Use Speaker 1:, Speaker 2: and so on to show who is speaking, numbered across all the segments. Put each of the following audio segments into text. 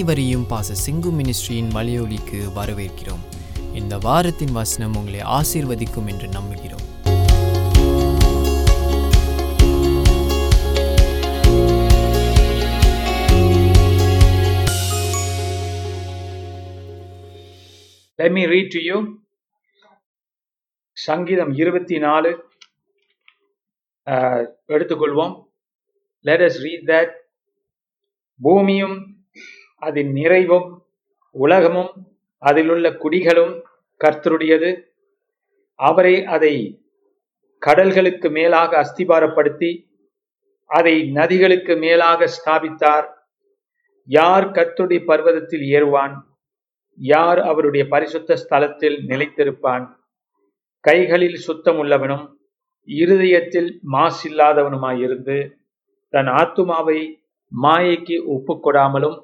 Speaker 1: அனைவரையும் பாச சிங்கு மினிஸ்ட்ரியின் மலையொலிக்கு வரவேற்கிறோம். இந்த வாரத்தின் வசனம் உங்களை ஆசீர்வதிக்கும் என்று நம்புகிறோம்.
Speaker 2: Let me read to you சங்கீதம் இருபத்தி நாலு எடுத்துக்கொள்வோம். லெட் அஸ் ரீட் தட் பூமியும் அதன் நிறைவும் உலகமும் அதிலுள்ள குடிகளும் கர்த்தருடையது. அவரே அதை கடல்களுக்கு மேலாக அஸ்திபாரப்படுத்தி அதை நதிகளுக்கு மேலாக ஸ்தாபித்தார். யார் கர்த்தருடைய பர்வதத்தில் ஏறுவான்? யார் அவருடைய பரிசுத்த ஸ்தலத்தில் நிலைத்திருப்பான்? கைகளில் சுத்தம் உள்ளவனும் இருதயத்தில் மாசில்லாதவனுமாயிருந்து தன் ஆத்துமாவை மாயைக்கு ஒப்புக்கொடாமலும்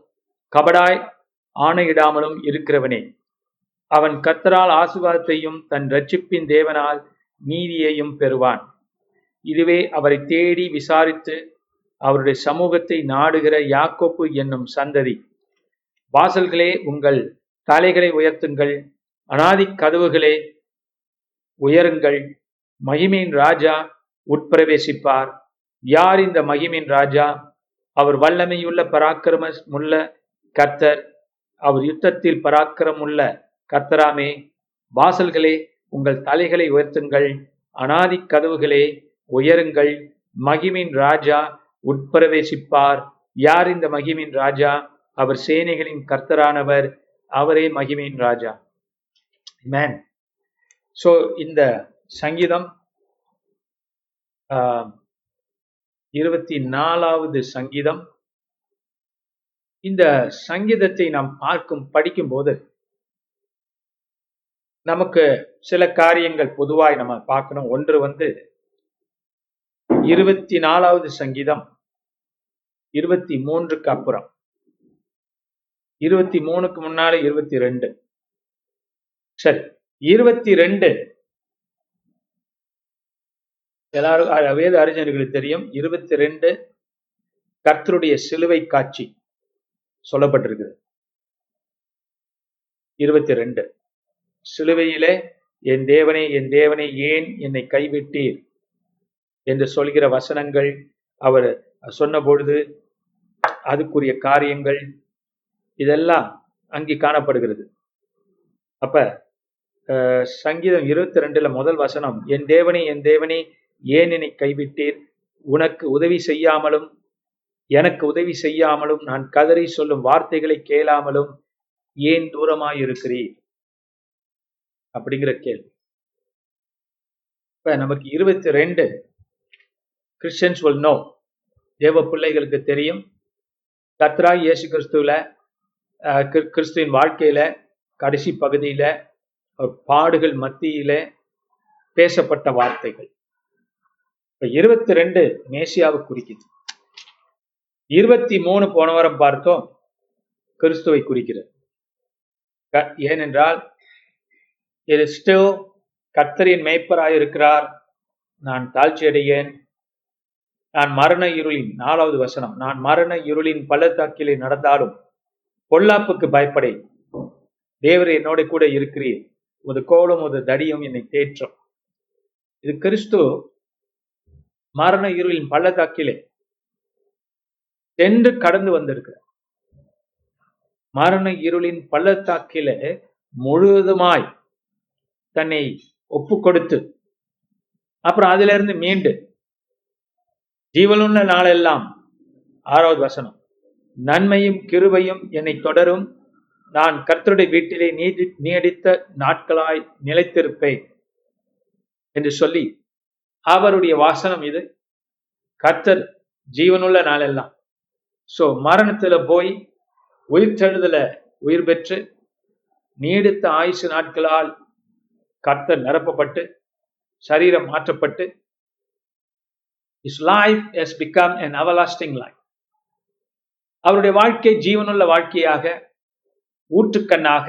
Speaker 2: கபடாய் ஆணையிடாமலும் இருக்கிறவனே. அவன் கத்தரால் ஆசுவாதத்தையும் தன் ரட்சிப்பின் தேவனால் நீதியையும் பெறுவான். இதுவே அவரை தேடி விசாரித்து அவருடைய சமூகத்தை நாடுகிற யாக்கோப்பு என்னும் சந்ததி. வாசல்களே உங்கள் தலைகளை உயர்த்துங்கள். அனாதி கதவுகளே உயருங்கள். மகிமையின் ராஜா உட்பிரவேசிப்பார். யார் இந்த மகிமின் ராஜா? அவர் வல்லமையுள்ள பராக்கிரம முள்ள கர்த்தர் அவர் யுத்தத்தில் பராக்கிரமுள்ள கர்த்தராமே வாசல்களே உங்கள் தலைகளை உயர்த்துங்கள் அனாதி கதவுகளே உயருங்கள். மகிமின் ராஜா உட்பிரவேசிப்பார். யார் இந்த மகிமின் ராஜா? அவர் சேனைகளின் கர்த்தரானவர். அவரே மகிமையின் ராஜா. மேன் ஸோ இந்த சங்கீதம் இருபத்தி நாலாவது சங்கீதம் இந்த சங்கீதத்தை நாம் பார்க்கும் படிக்கும் போது நமக்கு சில காரியங்கள் பொதுவாய் நம்ம பார்க்கணும். ஒன்று வந்து இருபத்தி நாலாவது சங்கீதம் இருபத்தி மூன்றுக்கு அப்புறம். இருபத்தி மூணுக்கு முன்னால இருபத்தி ரெண்டு சரி இருபத்தி ரெண்டு எல்லாரும் வேத அறிஞர்களுக்கு தெரியும். இருபத்தி ரெண்டு கர்த்தருடைய சிலுவை காட்சி. சொல்லப்பட்டிருக்குது. இருபத்தி ரெண்டு சிலுவையிலே என் தேவனே என் தேவனே ஏன் என்னை கைவிட்டீர்? என்று சொல்கிற வசனங்கள் அவர் சொன்ன பொழுது அதுக்குரிய காரியங்கள் இதெல்லாம் அங்கே காணப்படுகிறது. அப்ப சங்கீதம் இருபத்தி ரெண்டுல முதல் வசனம் என் தேவனே என் தேவனே ஏன் என்னை கைவிட்டீர்? உனக்கு உதவி செய்யாமலும் எனக்கு உதவி செய்யாமலும் நான் கதறி சொல்லும் வார்த்தைகளை கேளாமலும் ஏன் தூரமாய் இருக்கிறீர் அப்படிங்கிற கேள்வி. இப்ப நமக்கு இருபத்தி ரெண்டு கிறிஸ்டியன்ஸ் வில் நோ தேவ பிள்ளைகளுக்கு தெரியும். கத்ரா இயேசு கிறிஸ்துவில் கிறிஸ்துவின் வாழ்க்கையில கடைசி பகுதியில பாடுகள் மத்தியில பேசப்பட்ட வார்த்தைகள். இப்ப இருபத்தி ரெண்டு மேசியாவை குறிக்குது. இருபத்தி மூணு போன வாரம் பார்த்தோம். கிறிஸ்துவை குறிக்கிறது. ஏனென்றால் இது ஸ்டில் கத்தரின் மேய்ப்பராய் இருக்கிறார் நான் தாழ்ச்சி அடையேன் நான் மரண இருளின் நாலாவது வசனம் நான் மரண இருளின் பள்ளத்தாக்கிலே நடந்தாலும் பொல்லாப்புக்கு பயப்படை தேவர் என்னோட கூட இருக்கிறீர். ஒரு கோலம் ஒரு தடியும் என்னை தேற்றும். இது கிறிஸ்து மரண இருளின் பள்ளத்தாக்கிலே சென்று கடந்து வந்திருக்கிறார் மரண இருளின் பள்ளத்தாக்கில முழுவதுமாய் தன்னை ஒப்பு கொடுத்து அப்புறம் அதுல இருந்து மீண்டு ஜீவனுள்ள நாளெல்லாம் ஆறாவது வசனம் நன்மையும் கிருபையும் என்னை தொடரும் நான் கர்த்தருடைய வீட்டிலே நீடி நீடித்த நாட்களாய் நிலைத்திருப்பேன் என்று சொல்லி அவருடைய வாசனம் இது. கர்த்தர் ஜீவனுள்ள நாளெல்லாம் சோ மரணத்துல போய் உயிர் தெழுதல உயிர் பெற்று நீடித்த ஆயுசு நாட்களால் கர்த்தர் நிரப்பப்பட்டு சரீரம் மாற்றப்பட்டு is life has become an everlasting life அவருடைய வாழ்க்கை ஜீவனுள்ள வாழ்க்கையாக ஊற்றுக்கண்ணாக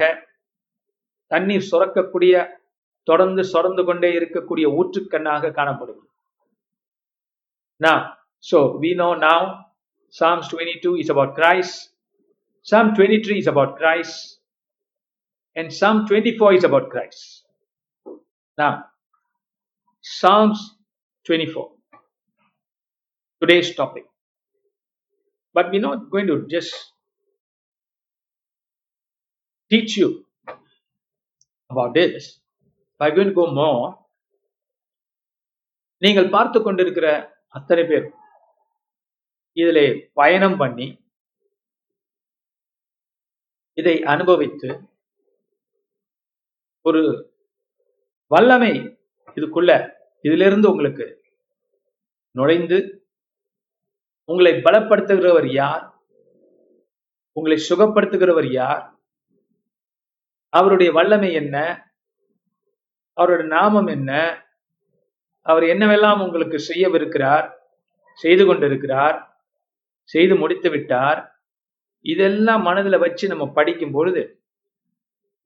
Speaker 2: தண்ணீர் சுரக்கக்கூடிய தொடர்ந்து சுரந்து கொண்டே இருக்கக்கூடிய ஊற்றுக்கண்ணாக காணப்படுகிறது. நான் so we know now Psalms 22 is about Christ. Psalm 23 is about Christ, and Psalm 24 is about Christ. Now, Psalms 24, today's topic. But we're not going to just teach you about this. We're going to go more. நீங்கள் பார்த்து கொண்டிருக்கிற அத்தனை பேர் இதிலே பயணம் பண்ணி இதை அனுபவித்து ஒரு வல்லமை இதுக்குள்ள இதிலிருந்து உங்களுக்கு நுழைந்து உங்களை பலப்படுத்துகிறவர் யார்? உங்களை சுகப்படுத்துகிறவர் யார்? அவருடைய வல்லமை என்ன? அவருடைய நாமம் என்ன? அவர் என்னவெல்லாம் உங்களுக்கு செய்யவிருக்கிறார் செய்து கொண்டிருக்கிறார்? செய்து முடித்து விட்டார். இதெல்லாம் மனதில் வச்சு நம்ம படிக்கும் பொழுது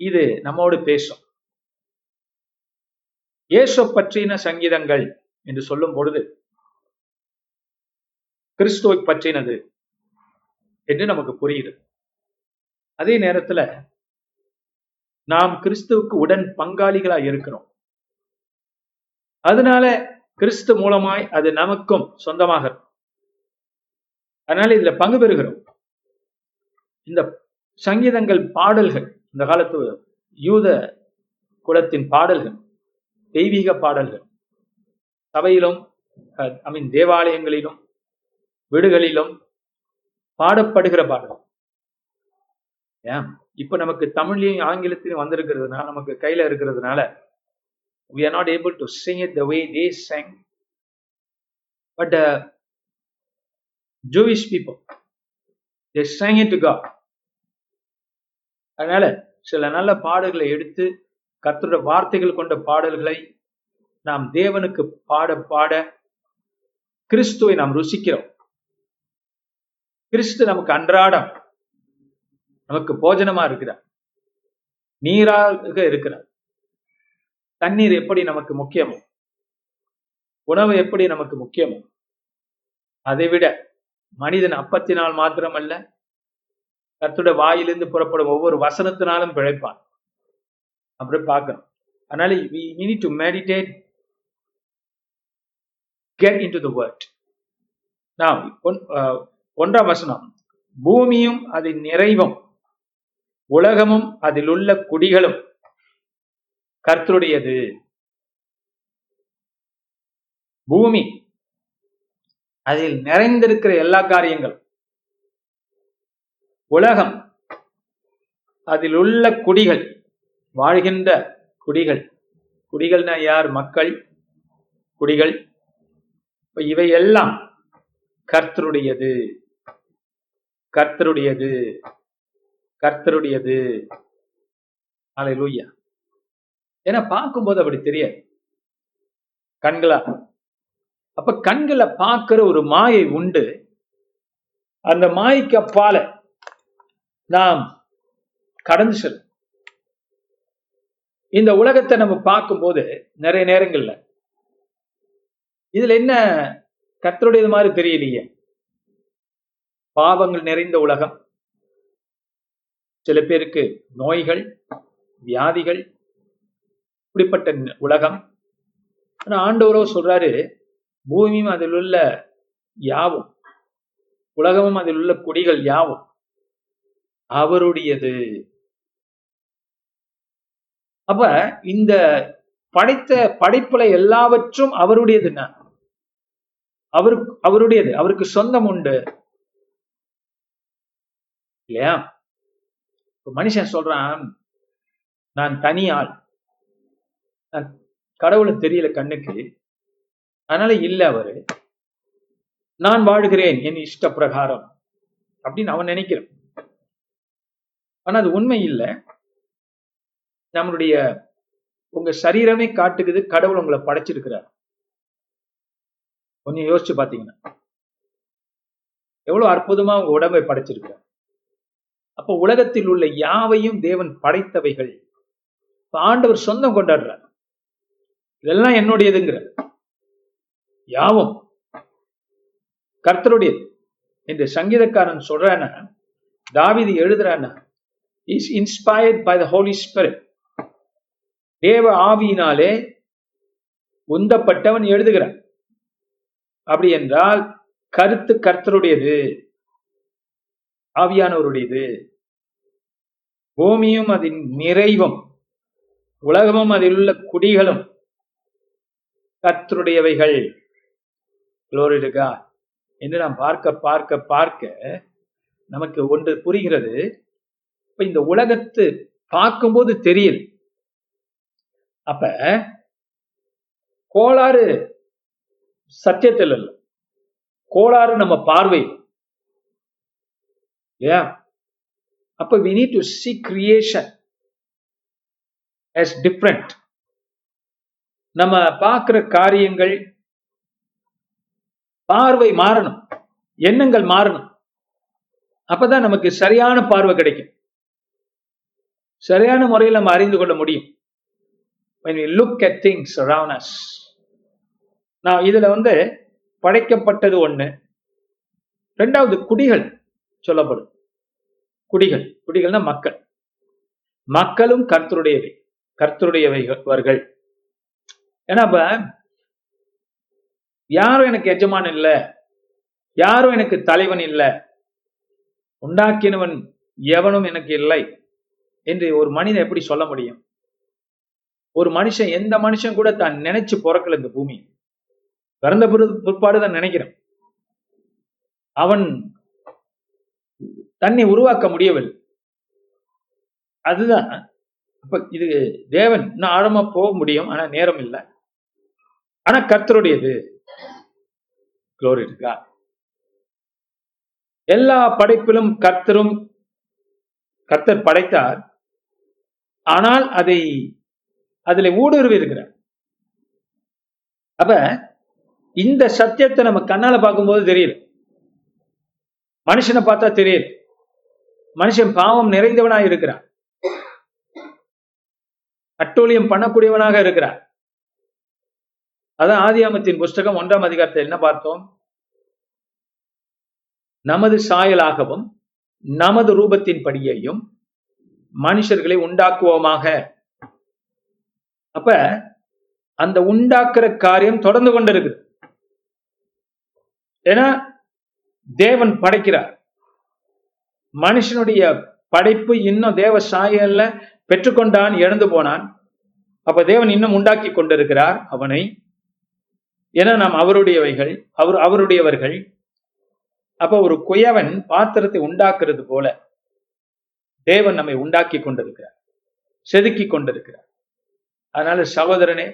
Speaker 2: இது நம்மோடு பேசும். இயேசு பற்றின சங்கீதங்கள் என்று சொல்லும் பொழுது கிறிஸ்துவை பற்றினது என்று நமக்கு புரியுது அதே நேரத்துல நாம் கிறிஸ்துவுக்கு உடன் பங்காளிகளா இருக்கிறோம். அதனால கிறிஸ்து மூலமாய் அது நமக்கும் சொந்தமாக இருக்கும். அதனால இதுல பங்கு பெறுகிறோம். இந்த சங்கீதங்கள் பாடல்கள் இந்த காலத்து யூத குலத்தின் பாடல்கள் தெய்வீக பாடல்கள் சபையிலும் ஐ மீன் தேவாலயங்களிலும் வீடுகளிலும் பாடப்படுகிற பாடல். ஏன்? இப்ப நமக்கு தமிழ்லையும் ஆங்கிலத்திலும் வந்திருக்கிறதுனால நமக்கு கையில இருக்கிறதுனால we are not able to sing it the way they sang but Jewish people they sang it to God அதனால சில நல்ல பாடல்களை எடுத்து கர்த்தருடைய வார்த்தைகள் கொண்ட பாடல்களை நாம் தேவனுக்கு பாட பாட கிறிஸ்துவை நாம் ருசிக்கிறோம். கிறிஸ்து நமக்கு அன்றாடம் நமக்கு போஜனமா இருக்கிறார். நீராக இருக்கிறார். தண்ணீர் எப்படி நமக்கு முக்கியமோ உணவு எப்படி நமக்கு முக்கியமோ அதை விட மனிதன் அப்பத்தினால் மாத்திரமல்ல கர்த்தருடைய வாயிலிருந்து புறப்படும் ஒவ்வொரு வசனத்தினாலும் பிழைப்பான். அப்படி பார்க்கணும். அதனால we need to meditate get into word. Now ஒன்றாம் வசனம். பூமியும் அதன் நிறைவும் உலகமும் அதில் உள்ள குடிகளும் கர்த்தருடையது. பூமி அதில் நிறைந்திருக்கிற எல்லா காரியங்களும் உலகம். அதில் உள்ள குடிகள். வாழ்கின்ற குடிகள். குடிகள்னா யார்? மக்கள். குடிகள். இவை எல்லாம் கர்த்தருடையது. கர்த்தருடையது. கர்த்தருடையது. அல்லேலூயா ஏன்னா பார்க்கும்போது அப்படி தெரியாது. கண்களா அப்ப கண்களை பார்க்கிற ஒரு மாயை உண்டு. அந்த மாய்க்கு அப்பால நாம் கடந்து செல்லும் இந்த உலகத்தை நம்ம பார்க்கும்போது நிறைய நேரங்கள்ல இதுல என்ன கத்தருடையது மாதிரி தெரியலையே. பாவங்கள் நிறைந்த உலகம். சில பேருக்கு நோய்கள் வியாதிகள் இப்படிப்பட்ட உலகம். ஆனா ஆண்டவரோ சொல்றாரு பூமியும் அதில் உள்ள யாவும் உலகமும் அதில் உள்ள குடிகள் யாவும் அவருடையது. அப்ப இந்த படைத்த படைப்புல எல்லாவற்றும் அவருடையதுன்னா? அவருக்கு அவருடையது அவருக்கு சொந்தம் உண்டு. இல்லையா? மனுஷன் சொல்றான் நான் தனி ஆள் நான் கடவுளை தெரியல கண்ணுக்கு. அதனால இல்ல அவரு. நான் வாழ்கிறேன் என் இஷ்ட பிரகாரம் அப்படின்னு அவன் நினைக்கிறான். ஆனா அது உண்மை இல்லை. நம்மளுடைய உங்க சரீரமே காட்டுக்குது கடவுள் உங்களை படைச்சிருக்கிறார். கொஞ்சம் யோசிச்சு பாத்தீங்கன்னா. எவ்வளவு அற்புதமா உங்க உடம்பை படைச்சிருக்கிறார். அப்ப உலகத்தில் உள்ள யாவையும் தேவன் படைத்தவைகள். ஆண்டவர் சொந்தம் கொண்டாடுறார். இதெல்லாம் என்னுடையதுங்கிற. யாவும் கர்த்தருடையது. என்று சங்கீதக்காரன் சொல்றான தாவிதி எழுதுறான is inspired by the Holy Spirit தேவ ஆவியினாலே உந்தப்பட்டவன் எழுதுகிறான். அப்படி என்றால் கருத்து கர்த்தருடையது ஆவியானவருடையது. பூமியும் அதன் நிறைவும் உலகமும் அதில் உள்ள குடிகளும் கர்த்தருடையவைகள். Glory to God. என்று நாம் பார்க்க பார்க்க பார்க்க நமக்கு ஒன்று புரிகிறது. இப்ப இந்த உலகத்து பார்க்கும்போது தெரியுது அப்ப கோளாறு சத்தியத்தில் இல்லை. கோளாறு நம்ம பார்வை இல்லையா? அப்ப we need to see creation as different. நம்ம பார்க்குற காரியங்கள் பார்வை மாறணும். எண்ணங்கள் மாறணும். அப்பதான் நமக்கு சரியான பார்வை கிடைக்கும். சரியான முறையில் நம்ம அறிந்து கொள்ள முடியும். When we look at things around us. நான் இதுல வந்து படைக்கப்பட்டது ஒண்ணு. ரெண்டாவது குடிகள் சொல்லப்படும். குடிகள். குடிகள்னா மக்கள். மக்களும் கர்த்தருடையவை. கர்த்தருடையவைகள் ஏன்னா இப்ப யாரும் எனக்கு எஜமான் இல்ல. யாரும் எனக்கு தலைவன் இல்ல. உண்டாக்கினவன் எவனும் எனக்கு இல்லை என்று ஒரு மனிதன் எப்படி சொல்ல முடியும்? ஒரு மனுஷன் எந்த மனுஷன் கூட தான் நினைச்சு பிறக்கல இந்த பூமி. பிறந்த பிற்பாடு தான் நினைக்கிறான். அவன் தன்னை உருவாக்க முடியவில்லை. அதுதான். அப்ப இது தேவன் இன்னும் ஆழமா போக முடியும். ஆனா நேரம் இல்லை. ஆனா கர்த்தருடையது. Glory to God. எல்லா படைப்பிலும் கர்த்தரும் கர்த்தர் படைத்தார். ஆனால் அதை அதில் ஊடுருவி இருக்கிறார். அப்ப இந்த சத்தியத்தை நம்ம கண்ணால பார்க்கும்போது தெரியல. மனுஷனை பார்த்தா தெரியுது மனுஷன் பாவம் நிறைந்தவனாக இருக்கிறான். அட்டூழியம் பண்ணக்கூடியவனாக இருக்கிறான். அதான் ஆதியாமத்தின் புஸ்தகம் ஒன்றாம் அதிகாரத்தில் என்ன பார்த்தோம்? நமது சாயலாகவும் நமது ரூபத்தின் படியையும் மனுஷர்களை உண்டாக்குவோமாக. அப்ப அந்த உண்டாக்குற காரியம் தொடர்ந்து கொண்டிருக்கு ஏன்னா தேவன் படைக்கிறார். மனுஷனுடைய படைப்பு இன்னும் தேவ சாயல்ல பெற்றுக்கொண்டான் இழந்து போனான். அப்ப தேவன் இன்னும் உண்டாக்கி கொண்டிருக்கிறார் அவனை. ஏன்னா நாம் அவருடையவைகள் அவர் அவருடையவர்கள். அப்ப ஒரு குயவன் பாத்திரத்தை உண்டாக்குறது போல தேவன் நம்மை உண்டாக்கி கொண்டிருக்கிறார் செதுக்கி கொண்டிருக்கிறார். அதனால சகோதரனே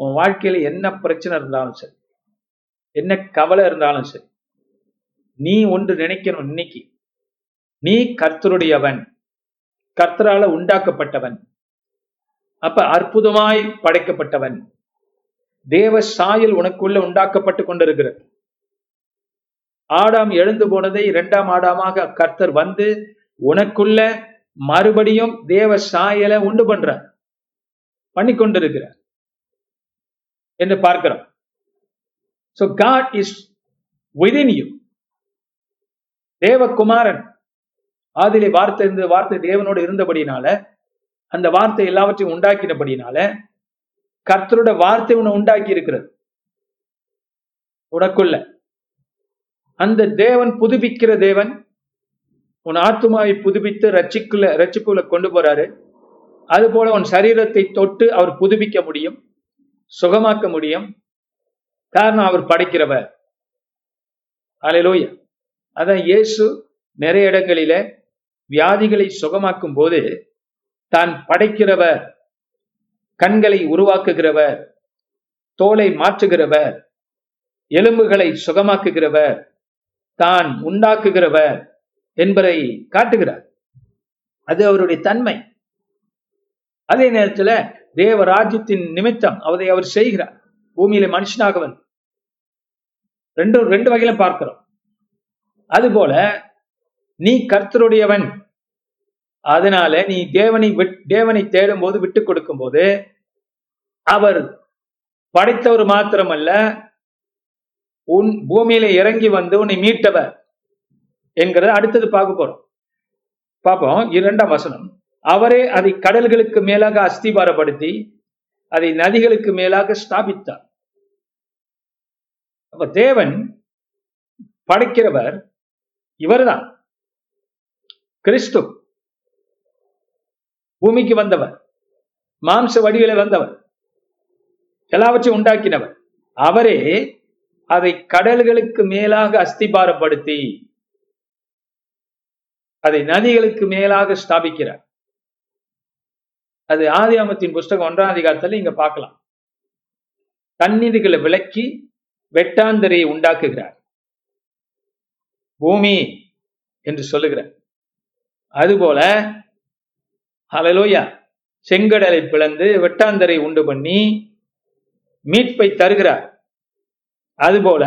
Speaker 2: உன் வாழ்க்கையில என்ன பிரச்சனை இருந்தாலும் சரி என்ன கவலை இருந்தாலும் சரி நீ ஒன்று நினைக்கணும் இன்னைக்கு. நீ கர்த்தருடையவன் கர்த்தரால உண்டாக்கப்பட்டவன் அப்ப அற்புதமாய் படைக்கப்பட்டவன். தேவ சாயல் உனக்குள்ள உண்டாக்கப்பட்டு கொண்டிருக்கிறது. ஆடாம் எழுந்து போனதை இரண்டாம் ஆடாமாக கர்த்தர் வந்து உனக்குள்ள மறுபடியும் தேவ சாயலை உண்டு பண்றார். பண்ணி கொண்டிருக்கிறார். என்று பார்க்கிறோம். So God is within you தேவகுமாரன். ஆதிலே வார்த்தை இருந்த வார்த்தை தேவனோடு இருந்தபடினால அந்த வார்த்தை எல்லாவற்றையும் உண்டாக்கினபடினால கர்த்தரோட வார்த்தை உன்னை உண்டாக்கி இருக்கிறது உனக்குள்ள. அந்த தேவன் புதுப்பிக்கிற தேவன் உன் ஆத்மாவை புதுப்பித்து ரட்சிக்குள்ள ரட்சிக்குள்ள கொண்டு போறாரு. அது போல உன் சரீரத்தை தொட்டு அவர் புதுப்பிக்க முடியும் சுகமாக்க முடியும். காரணம் அவர் படைக்கிறவர். அலையிலோய அதான் இயேசு நிறைய இடங்களில வியாதிகளை சுகமாக்கும் போது தான் படைக்கிறவர். கண்களை உருவாக்குகிறவர் தோலை மாற்றுகிறவர் எலும்புகளை சுகமாக்குகிறவர் தான் உண்டாக்குகிறவர் என்பதை காட்டுகிறார். அது அவருடைய தன்மை. அதே நேரத்துல தேவ ராஜ்யத்தின் நிமித்தம் அதை அவர் செய்கிறார். பூமியில மனுஷனாக வந்து ரெண்டு ரெண்டு வகையில பார்க்கிறோம். அதுபோல நீ கர்த்தருடையவன். அதனால நீ தேவனை தேவனை தேடும் போது விட்டு கொடுக்கும் போது அவர் படைத்தவர் மாத்திரமல்ல உன் பூமியில இறங்கி வந்து உன்னை மீட்டவர் என்கிறத அடுத்தது பார்க்க போறோம். பார்ப்போம் இரண்டாம் வசனம். அவரே அதை கடல்களுக்கு மேலாக அஸ்திபாரப்படுத்தி அதை நதிகளுக்கு மேலாக ஸ்தாபித்தார். அப்ப தேவன் படைக்கிறவர் இவர்தான். கிறிஸ்து பூமிக்கு வந்தவர் மாம்ச வடிவில வந்தவர். எல்லாவற்றையும் உண்டாக்கினவர். அவரே அதை கடல்களுக்கு மேலாக அஸ்திபாரப்படுத்தி அதை நதிகளுக்கு மேலாக ஸ்தாபிக்கிறார். அது ஆதியாமத்தின் புஸ்தகம் ஒன்றாம் அதிகாரத்தில் இங்க பார்க்கலாம். தண்ணீர்களை விளக்கி வெட்டாந்தரையை உண்டாக்குகிறார். பூமி என்று சொல்லுகிறார். அதுபோல அலலோயா செங்கடலை பிளந்து வெட்டாந்தரை உண்டு பண்ணி மீட்பை தருகிறார். அதுபோல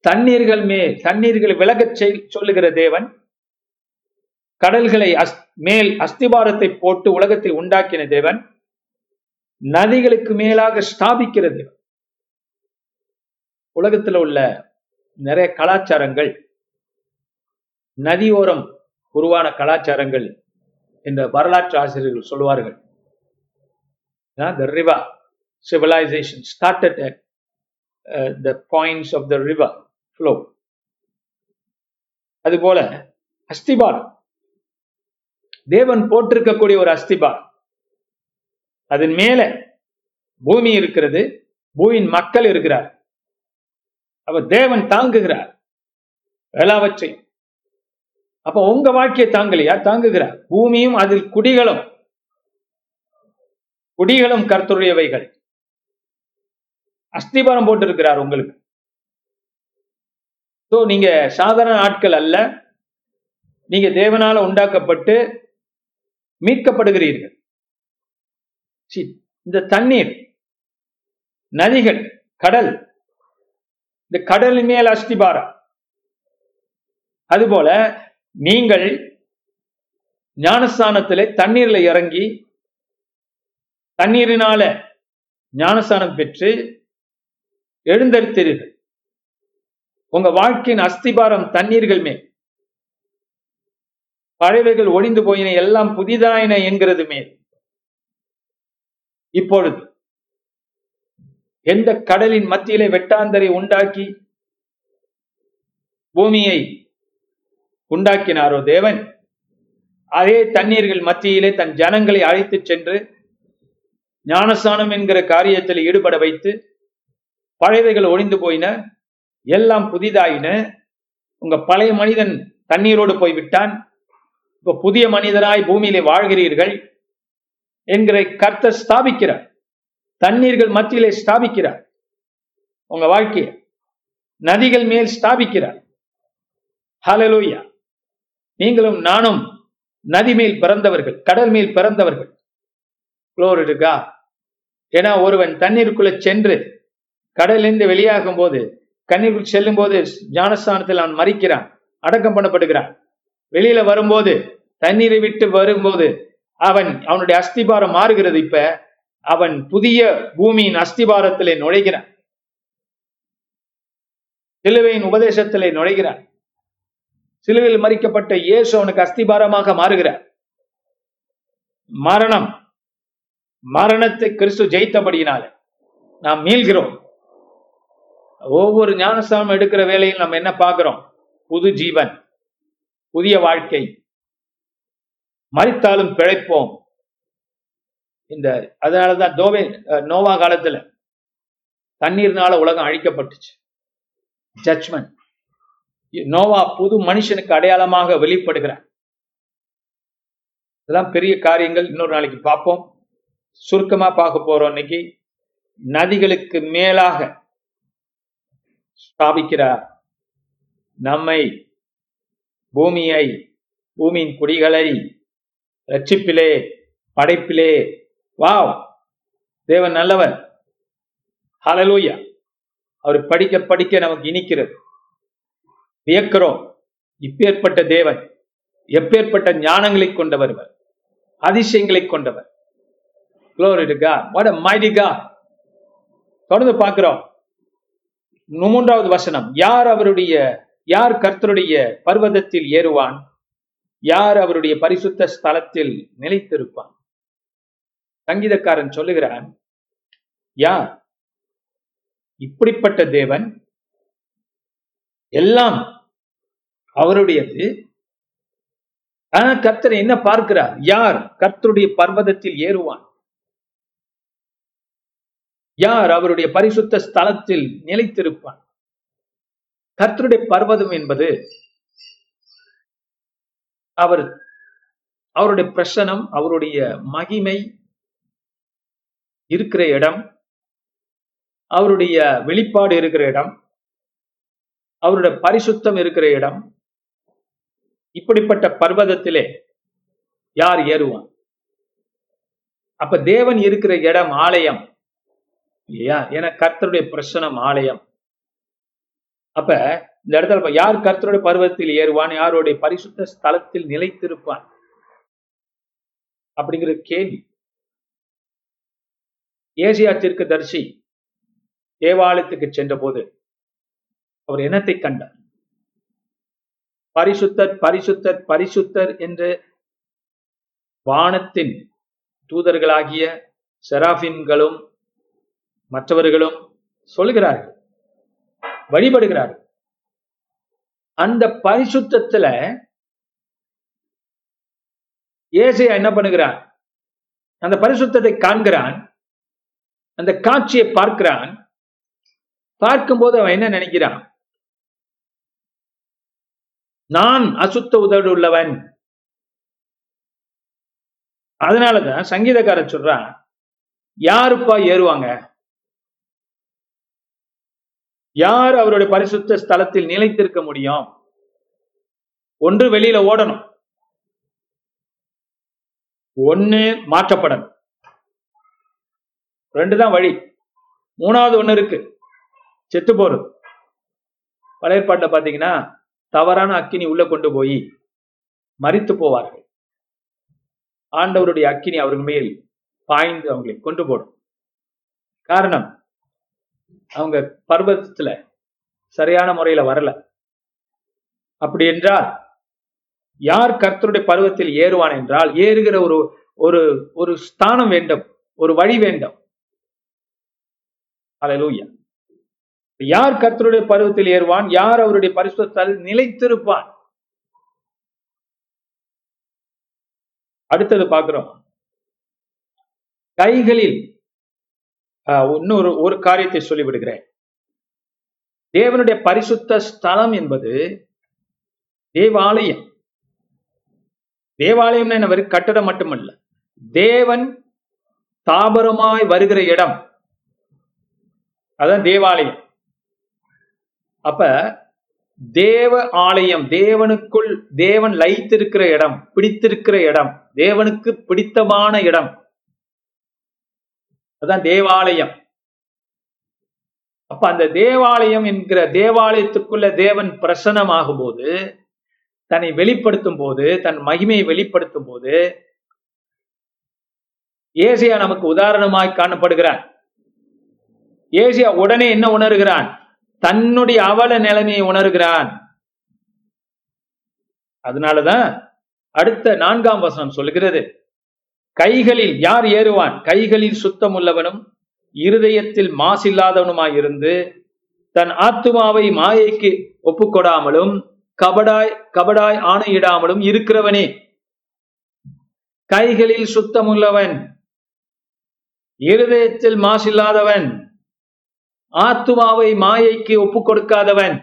Speaker 2: தண்ணீர்கள் மேல் தண்ணீர்கள் விலகச் செய்- சொல்லுகிற தேவன் கடல்களை அஸ்- மேல் அஸ்திபாரத்தை போட்டு உலகத்தை உண்டாக்கின தேவன் நதிகளுக்கு மேலாக ஸ்தாபிக்கிற தேவன். உலகத்தில் உள்ள நிறைய கலாச்சாரங்கள் நதியோரம் உருவான கலாச்சாரங்கள் என்ற வரலாற்று ஆசிரியர்கள் சொல்வார்கள் த civilization started at uh, the points of the river flow. அதுபோல அஸ்திபாரம். தேவன் போட்டிருக்கக்கூடிய ஒரு அஸ்திபாரம். அதன் மேல பூமி இருக்கிறது பூமியின் மக்கள் இருக்கிறார். அப்ப தேவன் தாங்குகிறார். எல்லாவற்றை அப்ப உங்க வாழ்க்கையை தாங்கலையா? தாங்குகிறார். பூமியும் அதில் குடிகளும். குடிகளும் கர்த்தருடையவைகள். அஸ்திபாரம் போட்டிருக்கிறார் உங்களுக்கு. ஸோ நீங்க சாதாரண ஆட்கள் அல்ல. நீங்க தேவனால உண்டாக்கப்பட்டு மீட்கப்படுகிறீர்கள். இந்த தண்ணீர் நதிகள் கடல் இந்த கடல் மேல் அஸ்திபாரம். அதுபோல நீங்கள் ஞானஸ்தானத்தில் தண்ணீர்ல இறங்கி தண்ணீரினால ஞானஸ்தானம் பெற்று எழுந்தரித்தீர்கள். உங்க வாழ்க்கையின் அஸ்திபாரம் தண்ணீர்கள் மேல். பறவைகள் ஒளிந்து போயின எல்லாம் புதிதாயின என்கிறது மேல். இப்பொழுது எந்த கடலின் மத்தியிலே வெட்டாந்தரை உண்டாக்கி பூமியை உண்டாக்கினாரோ தேவன் அதே தண்ணீர்கள் மத்தியிலே தன் ஜனங்களை அழைத்துச் சென்று ஞானஸ்தானம் என்கிற காரியத்தில் ஈடுபட வைத்து பழையவைகள் ஒழிந்து போயின எல்லாம் புதிதாயின. உங்க பழைய மனிதன் தண்ணீரோடு போய் விட்டான் இப்ப புதிய மனிதராய் பூமியிலே வாழ்கிறீர்கள் என்கிற கர்த்தர் ஸ்தாபிக்கிறார். தண்ணீர்கள் மத்தியிலே ஸ்தாபிக்கிறார். உங்க வாழ்க்கையை நதிகள் மேல் ஸ்தாபிக்கிறார். ஹalleluya நீங்களும் நானும் நதி மேல் பிறந்தவர்கள் கடல் மேல் பிறந்தவர்கள். குளோர் இருக்கா ஏன்னா ஒருவன் தண்ணீருக்குள்ள சென்று கடலிலிருந்து வெளியாகும் போது கண்ணீருக்குள் செல்லும் போது ஞானஸ்தானத்தில் அவன் மறிக்கிறான் அடக்கம் பண்ணப்படுகிறான். வெளியில வரும்போது தண்ணீரை விட்டு வரும்போது அவன் அவனுடைய அஸ்திபாரம் மாறுகிறது இப்ப அவன் புதிய பூமியின் அஸ்திபாரத்திலே நுழைகிறான். சிலுவையின் உபதேசத்திலே நுழைகிறான். சிலுவையில் மறிக்கப்பட்ட இயேசு அவனுக்கு அஸ்திபாரமாக மாறுகிறார். மரணம் மரணத்தை கிறிஸ்து ஜெயித்தபடியினால நாம் மீள்கிறோம். ஒவ்வொரு ஞானஸ்தானம் எடுக்கிற வேலையில் நம்ம என்ன பார்க்கிறோம்? புது ஜீவன் புதிய வாழ்க்கை. மறித்தாலும் பிழைப்போம். இந்த அதனாலதான் தோவே நோவா காலத்துல தண்ணீர்னால உலகம் அழிக்கப்பட்டுச்சு. ஜட்ஜ்மெண்ட் நோவா புது மனுஷனுக்கு அடையாளமாக வெளிப்படுகிறார். இதெல்லாம் பெரிய காரியங்கள். இன்னொரு நாளைக்கு பார்ப்போம். சுருக்கமா பார்க்க போறோம் இன்னைக்கு. நதிகளுக்கு மேலாக ஸ்தாபிக்கிறார் நம்மை பூமியை பூமியின் குடிகளை ரட்சிப்பிலே படைப்பிலே. வாவ்! தேவன் நல்லவர். ஹலலூயா அவர் படிக்க படிக்க நமக்கு இனிக்கிறது. வியக்கிறோம். இப்பேற்பட்ட தேவன் எப்பேற்பட்ட ஞானங்களை கொண்டவர்வர் அதிசயங்களை கொண்டவர். Glory to God. What a mighty God. தொடர்ந்து பார்க்கிறோம். மூன்றாவது வசனம் யார் அவருடைய யார் கர்த்தருடைய பர்வதத்தில் ஏறுவான்? யார் அவருடைய பரிசுத்த ஸ்தலத்தில் நிலைத்திருப்பான்? சங்கீதக்காரன் சொல்லுகிறான் யார்? இப்படிப்பட்ட தேவன் எல்லாம் அவருடையது. ஆனா கர்த்தர் என்ன பார்க்கிறார்? யார் கர்த்தருடைய பர்வதத்தில் ஏறுவான்? யார் அவருடைய பரிசுத்த ஸ்தலத்தில் நிலைத்திருப்பான்? கர்த்தருடைய பர்வதம் என்பது அவர் அவருடைய பிரசனம் அவருடைய மகிமை இருக்கிற இடம் அவருடைய வெளிப்பாடு இருக்கிற இடம் அவருடைய பரிசுத்தம் இருக்கிற இடம் இப்படிப்பட்ட பர்வதத்திலே யார் ஏறுவான்? அப்ப தேவன் இருக்கிற இடம் ஆலயம் இல்லையா? ஏன்னா கர்த்தருடைய பிரசனம் ஆலயம். அப்ப இந்த இடத்துல யார் கர்த்தருடைய பருவத்தில் ஏறுவான்? யாருடைய பரிசுத்த ஸ்தலத்தில் நிலைத்திருப்பான்? அப்படிங்கிற கேள்வி. ஏசியா தீர்க்க தரிசி தேவாலயத்துக்கு சென்ற போது அவர் என்னத்தை கண்டார்? பரிசுத்தர் பரிசுத்தர் பரிசுத்தர் என்று வானத்தின் தூதர்களாகிய செராஃபின்களும் மற்றவர்களும் சொல்கிறார்கள் வழிபடுகிறார்கள். அந்த பரிசுத்தத்துல ஏசையா என்ன பண்ணுகிறான்? அந்த பரிசுத்தத்தை காண்கிறான் அந்த காட்சியை பார்க்கிறான். பார்க்கும்போது அவன் என்ன நினைக்கிறான்? நான் அசுத்த உதடு உள்ளவன். அதனாலதான் சங்கீதக்காரர் சொல்றான் யாருப்பா ஏறுவாங்க? யார் அவருடைய பரிசுத்த ஸ்தலத்தில் நிலைத்திருக்க முடியும்? ஒன்று வெளியில ஓடணும். ஒன்னு மாற்றப்படணும். ரெண்டு தான் வழி. மூணாவது ஒண்ணு இருக்கு. செத்து போறது. பழைய பாட்டில் பாத்தீங்கன்னா தவறான அக்கினி உள்ள கொண்டு போய் மறித்து போவார்கள். ஆண்டவருடைய அக்கினி அவர்கள் மேல் பாய்ந்து அவங்களை கொண்டு போடும். காரணம் அவங்க பர்வதத்துல சரியான முறையில வரல. அப்படி என்றால் யார் கர்த்தருடைய பருவத்தில் ஏறுவான் என்றால் ஏறுகிற ஒரு ஒரு ஒரு ஸ்தானம் வேண்டும் ஒரு வழி வேண்டும். அலலூயா யார் கர்த்தருடைய பருவத்தில் ஏறுவான்? யார் அவருடைய பரிசுத்தால் நிலைத்திருப்பான்? அடுத்தது பார்க்கிறோம். கைகளில் இன்னொரு ஒரு காரியத்தை சொல்லிவிடுகிறேன். தேவனுடைய பரிசுத்த ஸ்தலம் என்பது தேவாலயம். தேவாலயம் என்ன? வெறும் கட்டடம் மட்டுமல்ல. தேவன் தாபரமாய் வருகிற இடம். அதான் தேவாலயம். அப்ப தேவ ஆலயம் தேவனுக்குள் தேவன் லைத்திருக்கிற இடம் பிடித்திருக்கிற இடம் தேவனுக்கு பிடித்தமான இடம் அதான் தேவாலயம். அப்ப அந்த தேவாலயம் என்கிற தேவாலயத்துக்குள்ள தேவன் பிரசனமாகும் போது தன்னை வெளிப்படுத்தும் போது தன் மகிமையை வெளிப்படுத்தும் போது ஏசியா நமக்கு உதாரணமாய் காணப்படுகிறான். ஏசியா உடனே என்ன உணர்கிறான்? தன்னுடைய அவல நிலைமையை உணர்கிறான். அதனாலதான் அடுத்த நான்காம் வசனம் சொல்லுகிறது. கைகளில் யார் ஏறுவான்? கைகளில் சுத்தம் உள்ளவனும் இருதயத்தில் மாசில்லாதவனுமாய் இருந்து தன் ஆத்துமாவை மாயைக்கு ஒப்புக்கொடாமலும் கபடாய் கபடாய் ஆணையிடாமலும் இருக்கிறவனே. கைகளில் சுத்தமுள்ளவன் இருதயத்தில் மாசில்லாதவன் ஆத்துமாவை மாயைக்கு ஒப்பு கொடுக்காதவன்